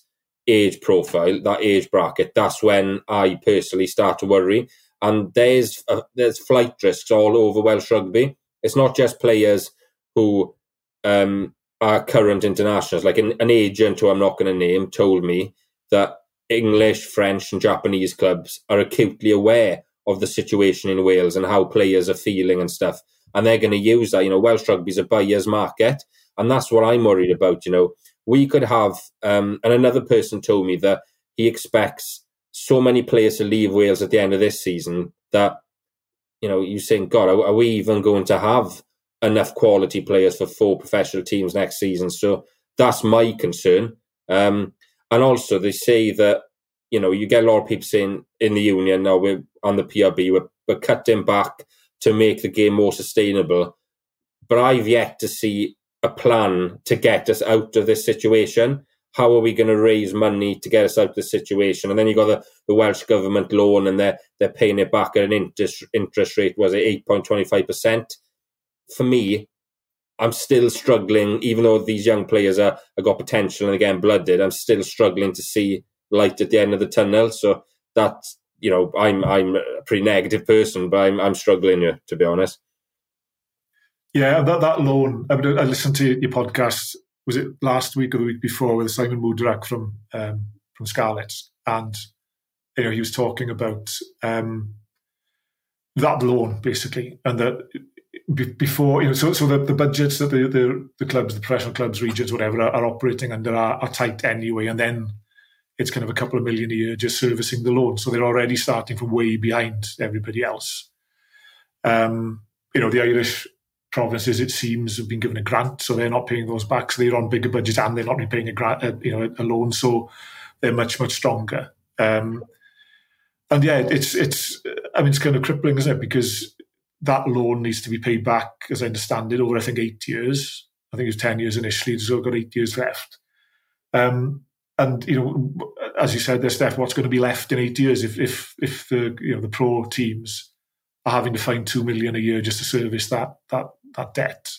age profile, that age bracket, that's when I personally start to worry. And there's uh, there's flight risks all over Welsh rugby. It's not just players who um, are current internationals. Like an, an agent who I'm not going to name told me that English, French, and Japanese clubs are acutely aware of the situation in Wales and how players are feeling and stuff. And they're going to use that. You know, Welsh rugby is a buyer's market. And that's what I'm worried about. You know, we could have, um, and another person told me that he expects so many players to leave Wales at the end of this season that, you know, you think, God, are, are we even going to have enough quality players for four professional teams next season? So that's my concern. Um, and also, they say that you know, you get a lot of people saying in the union now we're on the PRB, we're, we're cutting back to make the game more sustainable. But I've yet to see a plan to get us out of this situation. How are we going to raise money to get us out of this situation? And then you got the, the Welsh government loan, and they're they're paying it back at an interest interest rate was it eight point twenty five percent. For me, I'm still struggling, even though these young players are have got potential and again blooded. I'm still struggling to see light at the end of the tunnel. So that's you know, I'm I'm a pretty negative person, but I'm I'm struggling here to be honest. Yeah, that that loan. I, mean, I listened to your podcast. Was it last week or the week before with Simon Muderack from um, from Scarlets, and you know he was talking about um, that loan basically, and that before you know, so so the, the budgets that the, the the clubs, the professional clubs, regions, whatever, are, are operating under are, are tight anyway, and then it's kind of a couple of million a year just servicing the loan. So they're already starting from way behind everybody else. Um, you know, the Irish provinces, it seems, have been given a grant, so they're not paying those back. So they're on bigger budgets and they're not repaying a grant, you know, a loan. So they're much, much stronger. Um, and yeah, it's it's. I mean, it's kind of crippling, isn't it? Because that loan needs to be paid back, as I understand it, over I think eight years. I think it was ten years initially. So got eight years left. Um, and you know, as you said there, Steph, what's going to be left in eight years if if if the you know the pro teams are having to find two million a year just to service that that that debt,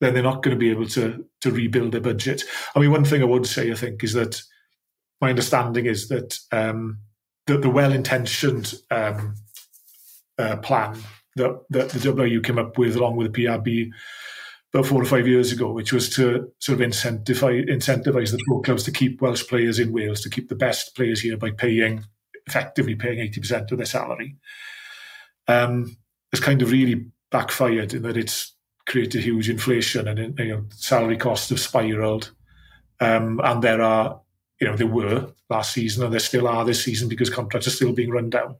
then they're not going to be able to to rebuild their budget. I mean, one thing I would say, I think, is that my understanding is that um, the, the well-intentioned um, uh, plan that that the WRU came up with, along with the PRB, about four or five years ago, which was to sort of incentivize, incentivize the pro clubs to keep Welsh players in Wales, to keep the best players here by paying, effectively paying 80% of their salary. Um, it's kind of really backfired in that it's created huge inflation and you know, salary costs have spiraled. Um, and there are, you know, there were last season and there still are this season because contracts are still being run down.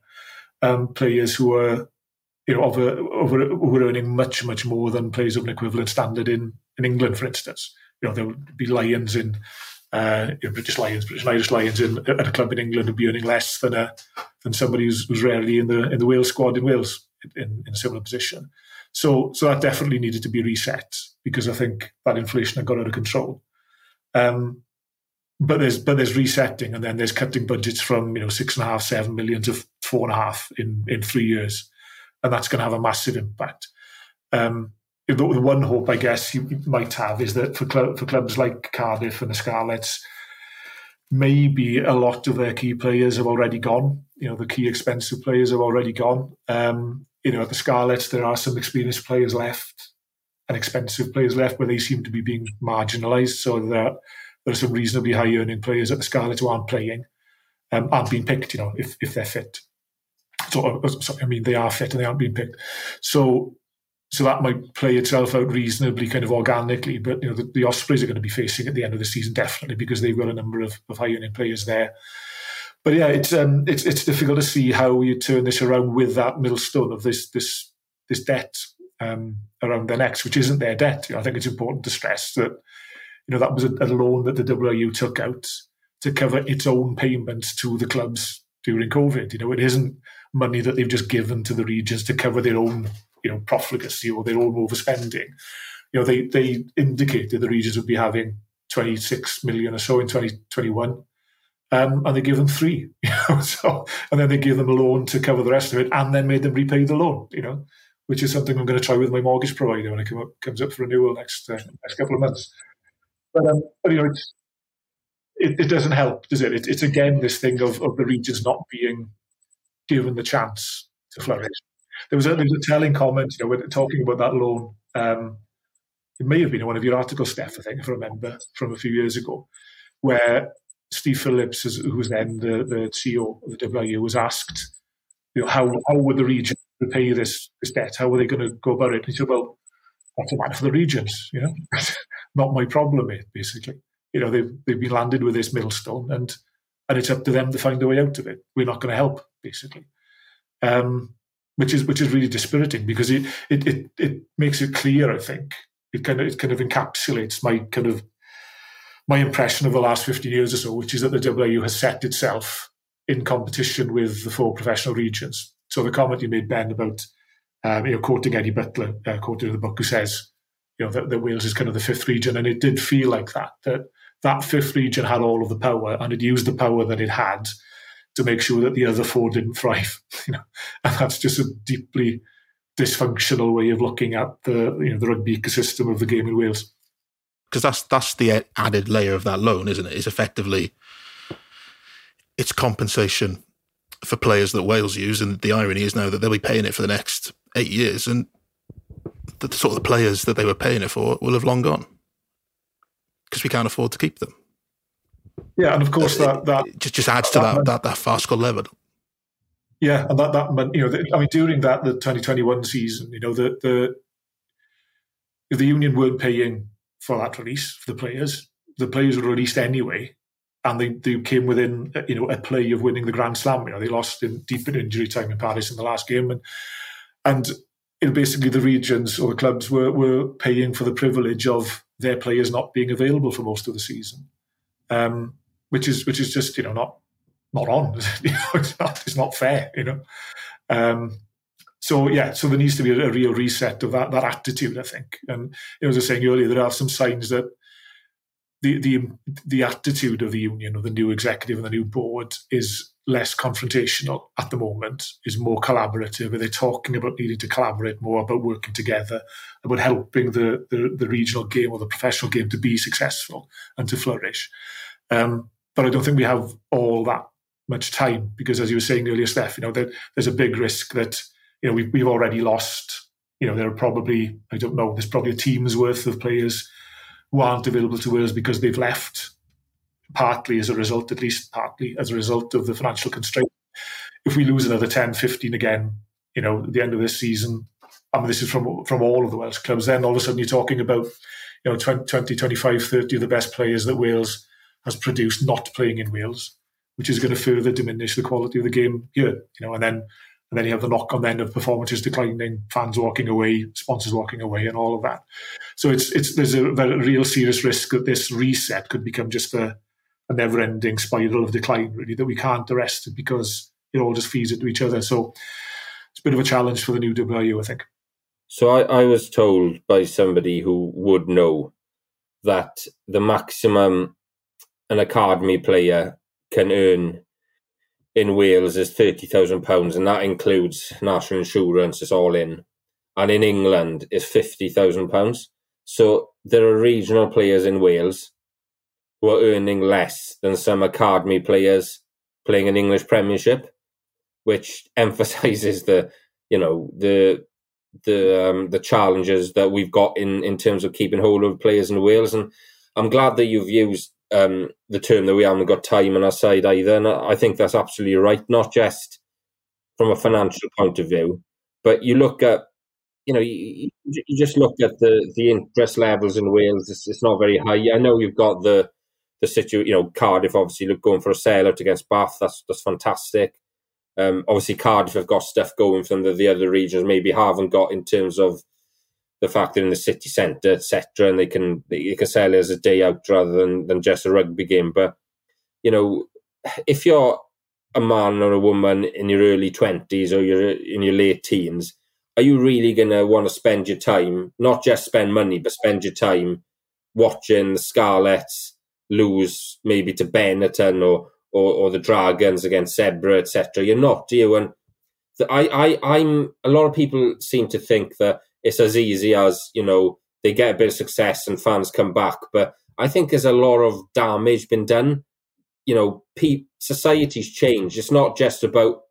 Um, players who are you know, over, over, who are earning much, much more than players of an equivalent standard in, in England, for instance. You know, there would be Lions in, uh, you know, British Lions, British Irish Lions in, at a club in England would be earning less than a, than somebody who's, who's rarely in the in the Wales squad in Wales in, in a similar position. So, so that definitely needed to be reset because I think that inflation had got out of control. Um, but there's but there's resetting, and then there's cutting budgets from you know six and a half, seven million to four and a half in in three years and that's going to have a massive impact. Um, the, the, one hope, I guess, you might have is that for, cl- for clubs like Cardiff and the Scarlets, maybe a lot of their key players have already gone. You know, the key expensive players have already gone. Um, you know, at the Scarlets, there are some experienced players left and expensive players left, but they seem to be being marginalised. So there, there are some reasonably high earning players at the Scarlets who aren't playing, um, aren't being picked. You know, if if they're fit. So, so, I mean, they are fit and they aren't being picked. So, so that might play itself out reasonably, kind of organically. But you know, the, the Ospreys are going to be facing at the end of the season definitely because they've got a number of, of high earning players there. But yeah, it's um, it's it's difficult to see how you turn this around with that millstone of this this this debt um, around their necks, which isn't their debt. You know, I think it's important to stress that you know that was a, a loan that the WRU took out to cover its own payments to the clubs during COVID. You know, it isn't money that they've just given to the regions to cover their own, you know, profligacy or their own overspending. You know, they they indicated the regions would be having 26 million or so in 2021. Um, and they give them three, you know, so and then they give them a loan to cover the rest of it, and then made them repay the loan, you know, which is something I'm going to try with my mortgage provider when it come up, comes up for renewal next uh, next couple of months. But, um, but you know, it's, it, it, doesn't help, does it? it? It's again this thing of, of the regions not being given the chance to flourish. There was a, there was a telling comment, you know, when talking about that loan. Um, it may have been in one of your articles, Steph, I think, if I remember, from a few years ago, where Steve Phillips, who was then the, the CEO of the WRU, was asked, you know, how, how would the region repay this, this debt? How are they going to go about it? And he said, well, that's a matter for the regions, you know, not my problem, basically. You know, they've, they've been landed with this millstone and, and it's up to them to find a way out of it. We're not going to help, basically. Um, which is which is really dispiriting because it, it it it makes it clear, I think. It kind of it kind of encapsulates my kind of my impression of the last 15 years or so, which is that the WRU has set itself in competition with the four professional regions. So the comment you made, Ben, about um, you know, quoting Eddie Butler, uh, quoted in the book, who says, you know, that, that, Wales is kind of the fifth region, and it did feel like that. That that fifth region had all of the power, and it used the power that it had to make sure that the other four didn't thrive. You know, and that's just a deeply dysfunctional way of looking at the you know the rugby ecosystem of the game in Wales. Because that's that's the added layer of that loan, isn't it? It's effectively it's compensation for players that Wales use, and the irony is now that they'll be paying it for the next eight years, and the sort of the players that they were paying it for will have long gone because we can't afford to keep them. Yeah, and of course that that just just adds to that that, that, that farcical level. Yeah, and that that meant you know the, I mean during that the 2021 season, you know the the the union weren't paying for that release for the players. The players were released anyway, and they, they came within you know a play of winning the Grand Slam. You know they lost in deep in injury time in Paris in the last game, and and you know, basically the regions or the clubs were were paying for the privilege of their players not being available for most of the season, um, which is which is just you know not not on. it's not it's not fair. You know. Um, so yeah, so there needs to be a, a, real reset of that that attitude, I think. And you know, as I was saying earlier, there are some signs that the the the attitude of the union, of the new executive and the new board, is less confrontational at the moment, is more collaborative. Are They're talking about needing to collaborate more, about working together, about helping the the, the regional game or the professional game to be successful and to flourish. Um, but I don't think we have all that much time because, as you were saying earlier, Steph, you know, there, there's a big risk that you know we've, we've already lost. You know, there are probably I don't know. There's probably a team's worth of players who aren't available to us because they've left partly as a result, at least partly as a result of the financial constraint. If we lose another 10, 15 again, you know, at the end of this season, I mean, this is from from all of the Welsh clubs, then all of a sudden you're talking about, you know, 20, 20 25, 30 of the best players that Wales has produced not playing in Wales which is going to further diminish the quality of the game here. You know, and then and then you have the knock on then of performances declining, fans walking away, sponsors walking away, and all of that. So it's it's there's a real serious risk that this reset could become just a, a never ending spiral of decline, really, that we can't arrest because it all just feeds into each other. So it's a bit of a challenge for the new WRU, I think. So I, I was told by somebody who would know that the maximum an academy player can earn in Wales is thirty thousand pounds, and that includes national insurance. It's all in, and in England is fifty thousand pounds. So there are regional players in Wales who are earning less than some academy players playing an English Premiership, which emphasises the you know the the um, the challenges that we've got in in terms of keeping hold of players in Wales. And I'm glad that you've used um, the term that we haven't got time on our side either. And I think that's absolutely right, not just from a financial point of view, but you look at, you know, you, you just look at the, the interest levels in Wales. It's, it's not very high. I know you've got the the situation, you know, Cardiff obviously look going for a sellout against Bath. That's that's fantastic. Um, obviously, Cardiff have got stuff going from the, the other regions, maybe haven't got in terms of the fact they're in the city centre, etc., and they can they can sell it as a day out rather than than just a rugby game. But you know, if you're a man or a woman in your early twenties or you're in your late teens, are you really going to want to spend your time, not just spend money, but spend your time watching the Scarlets lose maybe to Benetton or or, or the Dragons against Zebre, etc. You're not, you? And I, I, I'm a lot of people seem to think that it's as easy as you know they get a bit of success and fans come back, but I think there's a lot of damage been done. You know, pe- society's changed. It's not just about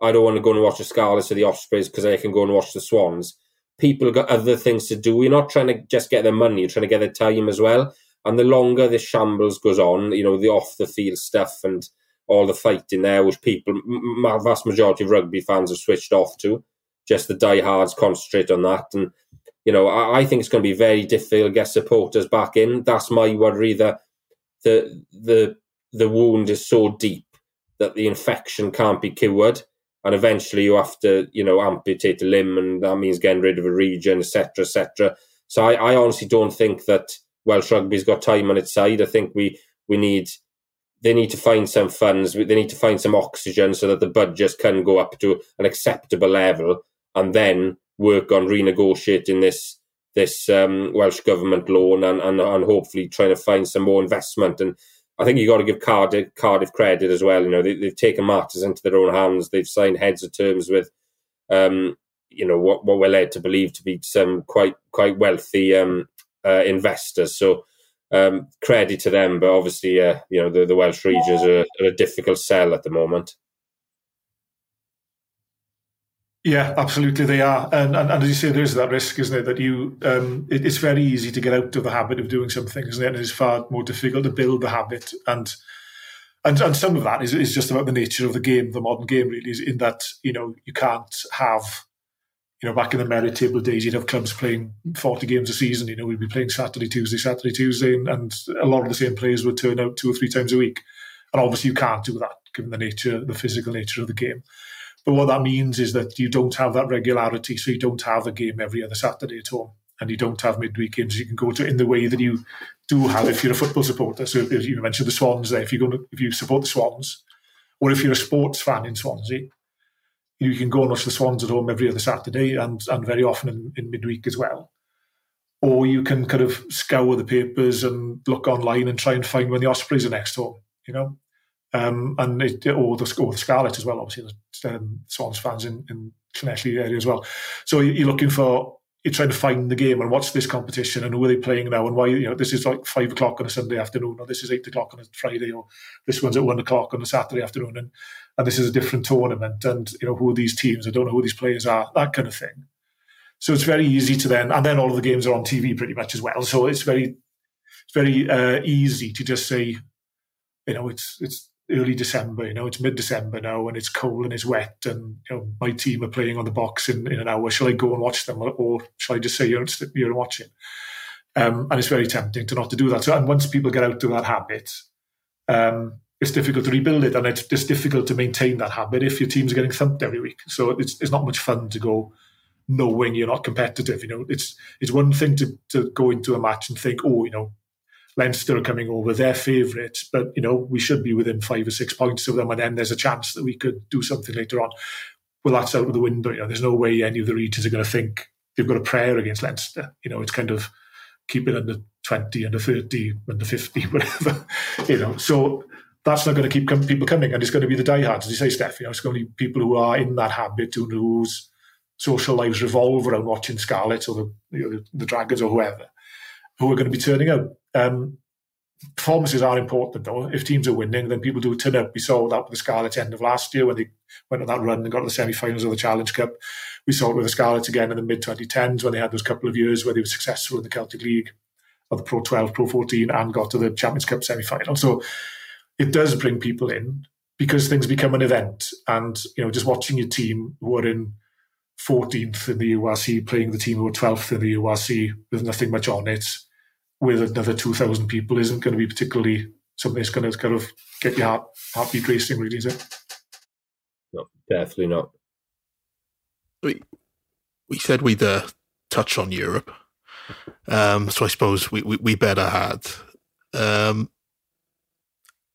I don't want to go and watch the Scarlets or the Ospreys because I can go and watch the Swans. People got other things to do. We're not trying to just get their money; you're trying to get their time as well. And the longer this shambles goes on, you know, the off the field stuff and all the fighting there, which people, vast majority of rugby fans have switched off to. Just the diehards concentrate on that. And, you know, I, I think it's going to be very difficult to get supporters back in. That's my worry that the, the, the wound is so deep that the infection can't be cured. And eventually you have to, you know, amputate a limb and that means getting rid of a region, etc., etc. So I, I honestly don't think that Welsh rugby's got time on its side. I think we, we need they need to find some funds, they need to find some oxygen so that the budgets can go up to an acceptable level and then work on renegotiating this this um, Welsh government loan and, and, and hopefully trying to find some more investment. And I think you got to give Cardiff, Cardiff credit as well. You know, they, have taken matters into their own hands. They've signed heads of terms with, um, you know, what, what we're led to believe to be some quite quite wealthy um, uh, investors. So um, credit to them, but obviously, uh, you know, the, the Welsh regions are, are, a difficult sell at the moment. Yeah, absolutely, they are, and, and, and as you say, there is that risk, isn't it? That you, um, it, it's very easy to get out of the habit of doing something, isn't it? And it's far more difficult to build the habit, and and and some of that is is just about the nature of the game, the modern game, really, is in that you know you can't have you know, back in the merit table days, you'd have clubs playing 40 games a season. You know, we'd be playing Saturday, Tuesday, Saturday, Tuesday, and, and a lot of the same players would turn out two or three times a week. And obviously, you can't do that given the nature, the physical nature of the game. But what that means is that you don't have that regularity. So you don't have a game every other Saturday at home, and you don't have midweek games you can go to in the way that you do have if you're a football supporter. So you mentioned the Swans there, if you go, if you support the Swans, or if you're a sports fan in Swansea, you can go and watch the Swans at home every other Saturday and, and very often in, in midweek as well. Or you can kind of scour the papers and look online and try and find when the Ospreys are next home, you know. Um, and it, or the or the Scarlet as well. Obviously, the um, Swans fans in in Llanelli area as well. So you're looking for you're trying to find the game and watch this competition and who are they playing now and why you know this is like five o'clock on a Sunday afternoon or this is eight o'clock on a Friday or this one's at one o'clock on a Saturday afternoon and and this is a different tournament and you know who are these teams I don't know who these players are that kind of thing. So it's very easy to then and then all of the games are on TV pretty much as well. So it's very it's very uh, easy to just say you know it's it's early December. You know, it's mid December now, and it's cold and it's wet, and you know my team are playing on the box in, in an hour. Shall I go and watch them, or, shall I just say you're you're watching? Um, and it's very tempting to not to do that. So, and once people get out of that habit, um, it's difficult to rebuild it, and it's, it's difficult to maintain that habit if your team's getting thumped every week. So it's it's not much fun to go knowing you're not competitive. You know, it's it's one thing to to go into a match and think, oh, you know, Leinster are coming over, they're favourites, but you know we should be within five or six points of them, and then there's a chance that we could do something later on. Well, that's out of the window. You know, there's no way any of the regions are going to think they've got a prayer against Leinster. You know, it's kind of keep it under twenty, under thirty, under fifty, whatever. you know, so that's not going to keep people coming, and it's going to be the diehards, as you say, Steph. You know, it's going to be people who are in that habit, who whose social lives revolve around watching Scarlets or the, you know, the, the Dragons or whoever, who are going to be turning up. Um, performances are important though. If teams are winning, then people do turn up. We saw that with the Scarlets end of last year when they went on that run and got to the semi-finals of the Challenge Cup. We saw it with the Scarlets again in the mid 2010s when they had those couple of years where they were successful in the Celtic League or the Pro 12, Pro 14, and got to the Champions Cup semi-final. So it does bring people in because things become an event, and you know just watching your team who are in 14th in the URC playing the team who are 12th in the URC with nothing much on it with another 2,000 people isn't going to be particularly something that's going to kind of get your heart, heartbeat racing, really, is it? No, definitely not. We, we said we'd uh, touch on Europe. Um, so I suppose we, we, we better had. Um,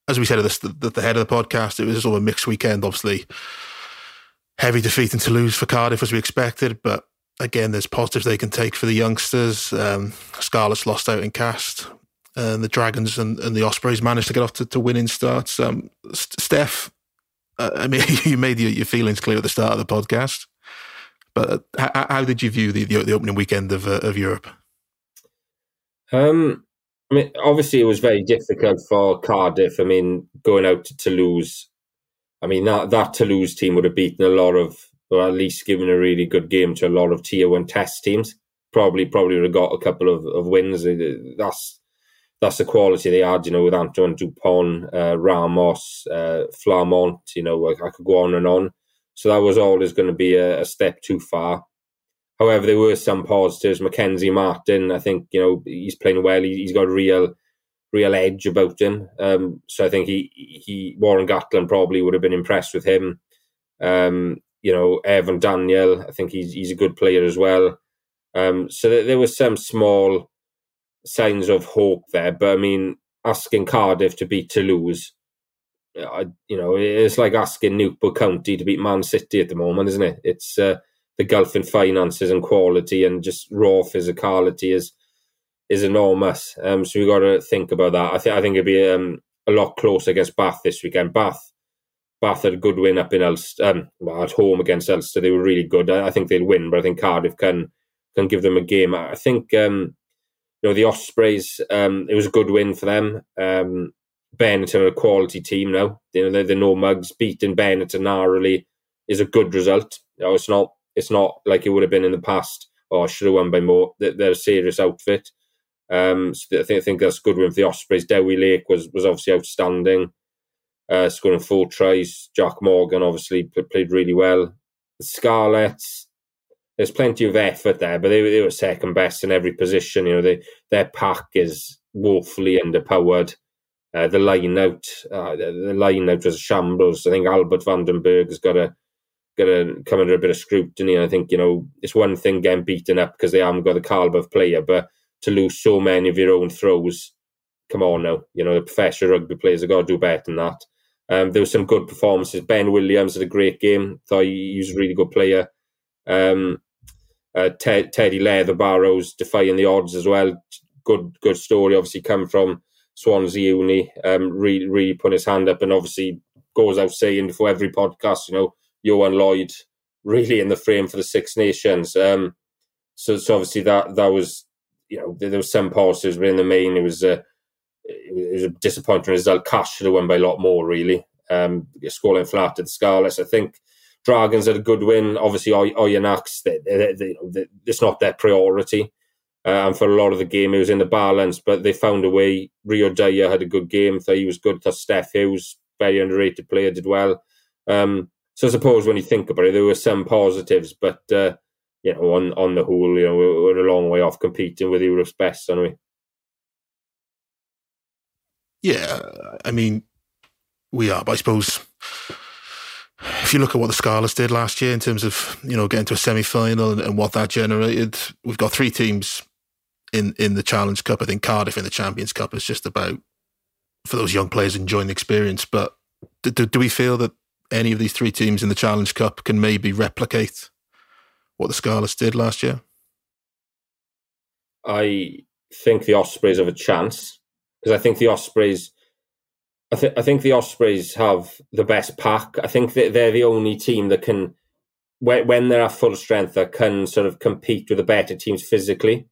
as we said at this, the, the head of the podcast, it was sort of a mixed weekend, obviously. Heavy defeat in Toulouse for Cardiff as we expected, but again, there's positives they can take for the youngsters. Um, Scarlet's lost out in Castres. And the Dragons and, and, the Ospreys managed to get off to, to winning starts. Um, Steph, uh, I mean, you made your, your, feelings clear at the start of the podcast, but how, how did you view the, the, the opening weekend of uh, of Europe? Um, I mean, obviously, it was very difficult for Cardiff. I mean, going out to Toulouse, I mean that that Toulouse team would have beaten a lot of, or at least given a really good game to a lot of tier one test teams. Probably, probably would have got a couple of, of wins. That's that's the quality they had, you know, with Antoine Dupont, uh, Ramos, uh, Flament, you know, I, I, could go on and on. So that was always going to be a, a, step too far. However, there were some positives. Mackenzie Martin, I think, you know, he's playing well. He, has got a real, real edge about him. Um, so I think he, he, Warren Gatland probably would have been impressed with him. Um, you know, Evan Daniel, I think he's, he's a good player as well. Um, so there was some small, signs of hope there. But I mean, asking Cardiff to beat Toulouse, I, you know, it's like asking Newport County to beat Man City at the moment, isn't it? It's uh, the gulf in finances and quality and just raw physicality is is enormous. Um, so we've got to think about that. I think I think it'd be um, a lot closer against Bath this weekend. Bath, Bath had a good win up in Ulster, um, at home against Ulster. They were really good. I, I, think they'll win, but I think Cardiff can can give them a game. I think um, you know the Ospreys. Um, it was a good win for them. Um, Benetton are a quality team now. You know they're, they're no mugs. Beating Benetton narrowly is a good result. You know, it's not it's not like it would have been in the past. Or oh, should have won by more. They're a serious outfit. Um, so I think I think that's a good win for the Ospreys. Dewi Lake was was obviously outstanding, uh, scoring four tries. Jack Morgan obviously played really well. The Scarlets, there's plenty of effort there, but they, they were second best in every position. You know, they, their pack is woefully underpowered. Uh, the line out, uh, the line out was a shambles. I think Albert van den Berg has got to got to come under a bit of scrutiny. And I think you know it's one thing getting beaten up because they haven't got the caliber of player, but to lose so many of your own throws, come on now. You know the professional rugby players have got to do better than that. Um, there were some good performances. Ben Williams had a great game. Thought he, was a really good player. Um, uh, Ted, Teddy Leatherbarrows defying the odds as well. Good, good story. Obviously, come from Swansea Uni. Um, really, really put his hand up, and obviously goes out saying for every podcast, you know, Ioan Lloyd really in the frame for the Six Nations. Um, so, so obviously that that was, you know, there, there was some positives, but in the main, it was a it was a disappointing result. Castres should have won by a lot more, really. Um, scoring flat at the Scarlets. I think Dragons had a good win. Obviously, Oyonnax, they, they, they, it's not their priority. Uh, and for a lot of the game, it was in the balance, but they found a way. Rio Dyer had a good game. Thought he was good. Steph Hughes, very underrated player, did well. Um, so I suppose when you think about it, there were some positives, but uh, you know, on on the whole, you know, we're, we're a long way off competing with Europe's best, aren't we? Yeah, I mean, we are. But I suppose if you look at what the Scarlets did last year in terms of you know getting to a semi final and, and, what that generated, we've got three teams in in the Challenge Cup. I think Cardiff in the Champions Cup is just about for those young players enjoying the experience. But do, do, do we feel that any of these three teams in the Challenge Cup can maybe replicate what the Scarlets did last year? I think the Ospreys have a chance because I think the Ospreys I, th- I think the Ospreys have the best pack. I think that they're the only team that can, when, they're at full strength, that can sort of compete with the better teams physically.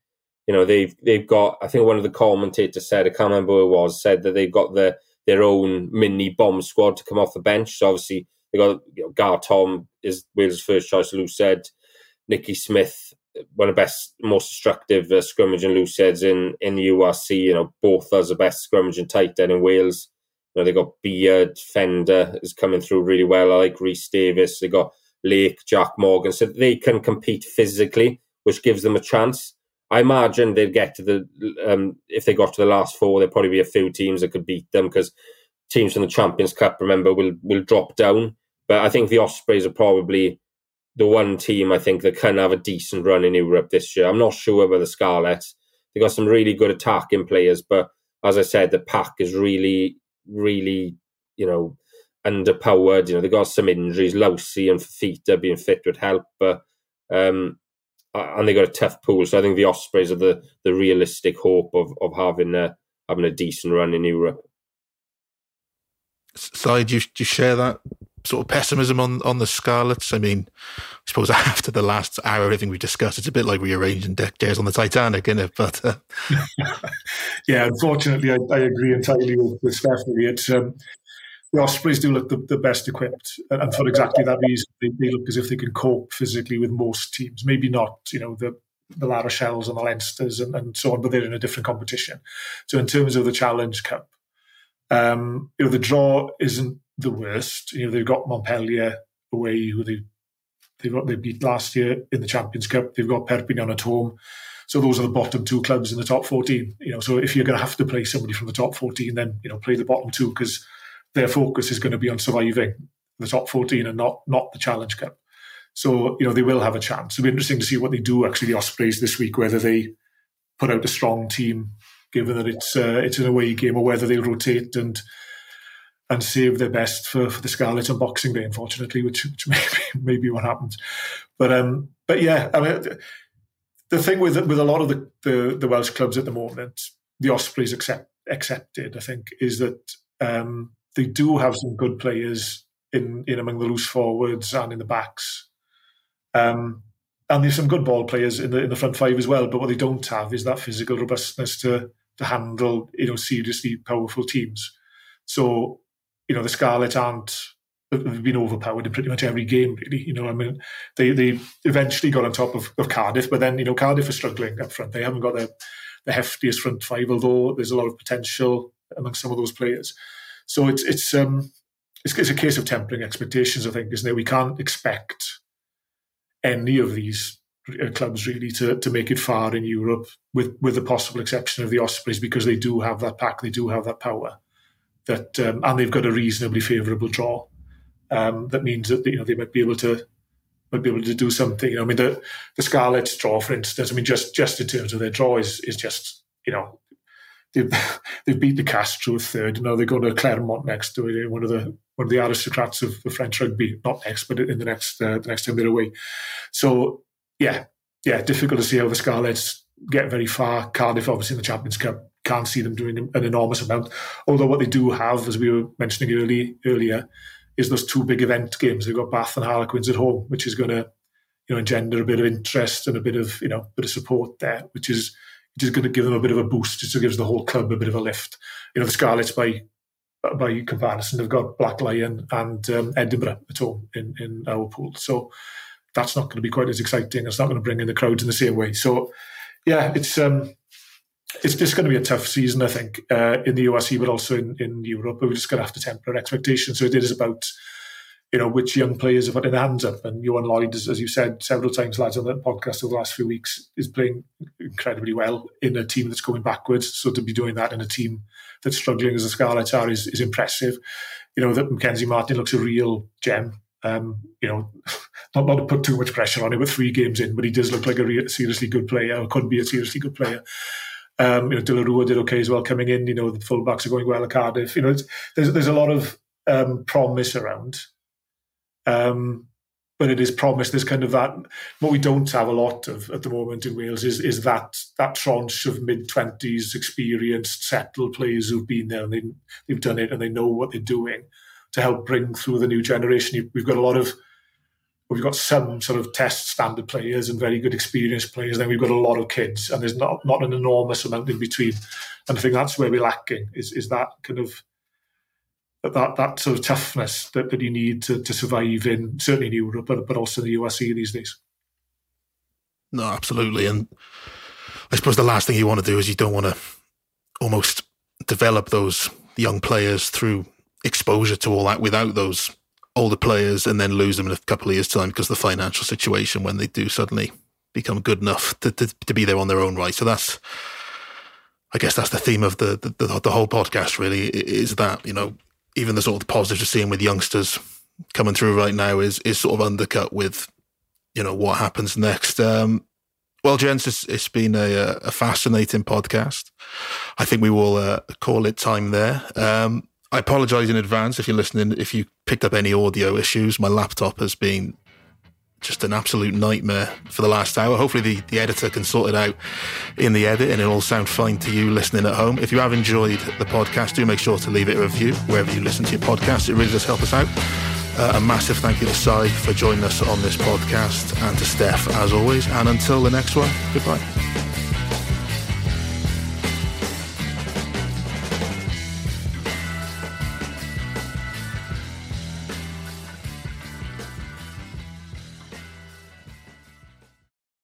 You know, they've they've got. I think one of the commentators said, I can't remember who it was, said that they've got the their own mini bomb squad to come off the bench. So obviously they got you know, Gar Tom is Wales' first choice. loosehead Nicky Smith, one of the best, most destructive uh, scrummaging loose heads in in the URC. You know, both as the best scrummaging tighthead in Wales. You know, they got Beard, Fender is coming through really well. I like Rhys Davies. They got Lake, Jack Morgan. So they can compete physically, which gives them a chance. I imagine they'd get to the um, if they got to the last four, there'd probably be a few teams that could beat them because teams from the Champions Cup, remember, will will drop down. But I think the Ospreys are probably the one team I think that can have a decent run in Europe this year. I'm not sure about the Scarlets. They got some really good attacking players, but as I said, the pack is really really, you know, underpowered. You know, they got some injuries. Lousi and Fifita being fit would help, but um, and they got a tough pool. So I think the Ospreys are the the realistic hope of of having a having a decent run in Europe. Side, do you, do you share that sort of pessimism on, on the Scarlets? I mean, I suppose after the last hour, everything we discussed, it's a bit like rearranging deck chairs on the Titanic, isn't it? But uh... yeah, unfortunately, I, I, agree entirely with, with Stephanie. It's um, the Ospreys do look the, the, best equipped, and for exactly that reason, they, they, look as if they can cope physically with most teams. Maybe not, you know, the the La Rochelles and the Leinsters and, and so on, but they're in a different competition. So in terms of the Challenge Cup, um, you know, the draw isn't the worst. You know, they've got Montpellier away, who they they got they beat last year in the Champions Cup. They've got Perpignan at home. So those are the bottom two clubs in the top 14. You know, so if you're going to have to play somebody from the top 14, then you know play the bottom two because their focus is going to be on surviving the top 14 and not not the Challenge Cup. So you know they will have a chance. It'll be interesting to see what they do actually the Ospreys this week, whether they put out a strong team, given that it's uh, it's an away game, or whether they rotate and and save their best for, for the Scarlets on Boxing Day, unfortunately, which, which may, be, may be what happens. But um, but yeah, I mean, the thing with with a lot of the, the, the Welsh clubs at the moment, the Ospreys accept, accepted, I think, is that um, they do have some good players in in among the loose forwards and in the backs. Um, and there's some good ball players in the in the front five as well. But what they don't have is that physical robustness to to handle you know seriously powerful teams. So you know, the Scarlets aren't have been overpowered in pretty much every game, really. You know, I mean, they they eventually got on top of, of Cardiff, but then you know Cardiff are struggling up front. They haven't got the the heftiest front five, although there's a lot of potential among some of those players. So it's it's um it's, it's a case of tempering expectations, I think, isn't it? We can't expect any of these uh, clubs really to, to make it far in Europe, with with the possible exception of the Ospreys, because they do have that pack, they do have that power that, um, and they've got a reasonably favourable draw. Um, that means that you know they might be able to might be able to do something. You know, I mean the the Scarlets draw, for instance. I mean just just in terms of their draw is is just you know they've they've beat the Castres third. You know they go to Clermont next to it, one of the one of the aristocrats of, the French rugby. Not next, but in the next uh, the next time they're away. So yeah, yeah, difficult to see how the Scarlets get very far. Cardiff, obviously, in the Champions Cup, can't see them doing an enormous amount. Although what they do have, as we were mentioning early, earlier, is those two big event games. They've got Bath and Harlequins at home, which is going to, you know, engender a bit of interest and a bit of, you know, bit of support there, which is is going to give them a bit of a boost. just to gives the whole club a bit of a lift. You know, the Scarlets by by comparison have got Black Lion and um, Edinburgh at home in in our pool, so that's not going to be quite as exciting. It's not going to bring in the crowds in the same way. So, yeah, it's um, it's just going to be a tough season, I think, uh, in the URC, but also in, in Europe. We're just going to have to temper expectations. So it is about, you know, which young players are putting their hands up. And Ioan Lloyd, as, as you said several times, lads, on the podcast over the last few weeks, is playing incredibly well in a team that's going backwards. So to be doing that in a team that's struggling as the Scarlets are is, is impressive. You know, that Mackenzie Martin looks a real gem. Um, you know, not, not to put too much pressure on him with three games in, but he does look like a re- seriously good player, or could be a seriously good player. Um, you know, De La Rua did okay as well coming in. You know, the fullbacks are going well at Cardiff. You know, there's there's a lot of um, promise around. Um, but it is promised There's kind of that. What we don't have a lot of at the moment in Wales is is that that tranche of mid twenties, experienced, settled players who've been there and they, they've done it and they know what they're doing to help bring through the new generation. We've got a lot of we've got some sort of test standard players and very good experienced players. Then we've got a lot of kids, and there's not not an enormous amount in between. And I think that's where we're lacking is is that kind of that that sort of toughness that, that you need to, to survive in certainly in Europe, but but also in the URC these days. No, absolutely, and I suppose the last thing you want to do is you don't want to almost develop those young players through exposure to all that without those older players and then lose them in a couple of years' time because the financial situation when they do suddenly become good enough to, to, to be there on their own right. So that's, I guess that's the theme of the, the, the whole podcast really is that, you know, even the sort of positives we're seeing with youngsters coming through right now is, is sort of undercut with, you know, what happens next. Um, well, gents, it's, it's been a, a fascinating podcast. I think we will uh, call it time there. Um, I apologize in advance if you're listening. If you picked up any audio issues, my laptop has been just an absolute nightmare for the last hour. Hopefully, the, the editor can sort it out in the edit and it'll all sound fine to you listening at home. If you have enjoyed the podcast, do make sure to leave it a review wherever you listen to your podcast. It really does help us out. Uh, a massive thank you to Si for joining us on this podcast and to Steph as always. And until the next one, goodbye.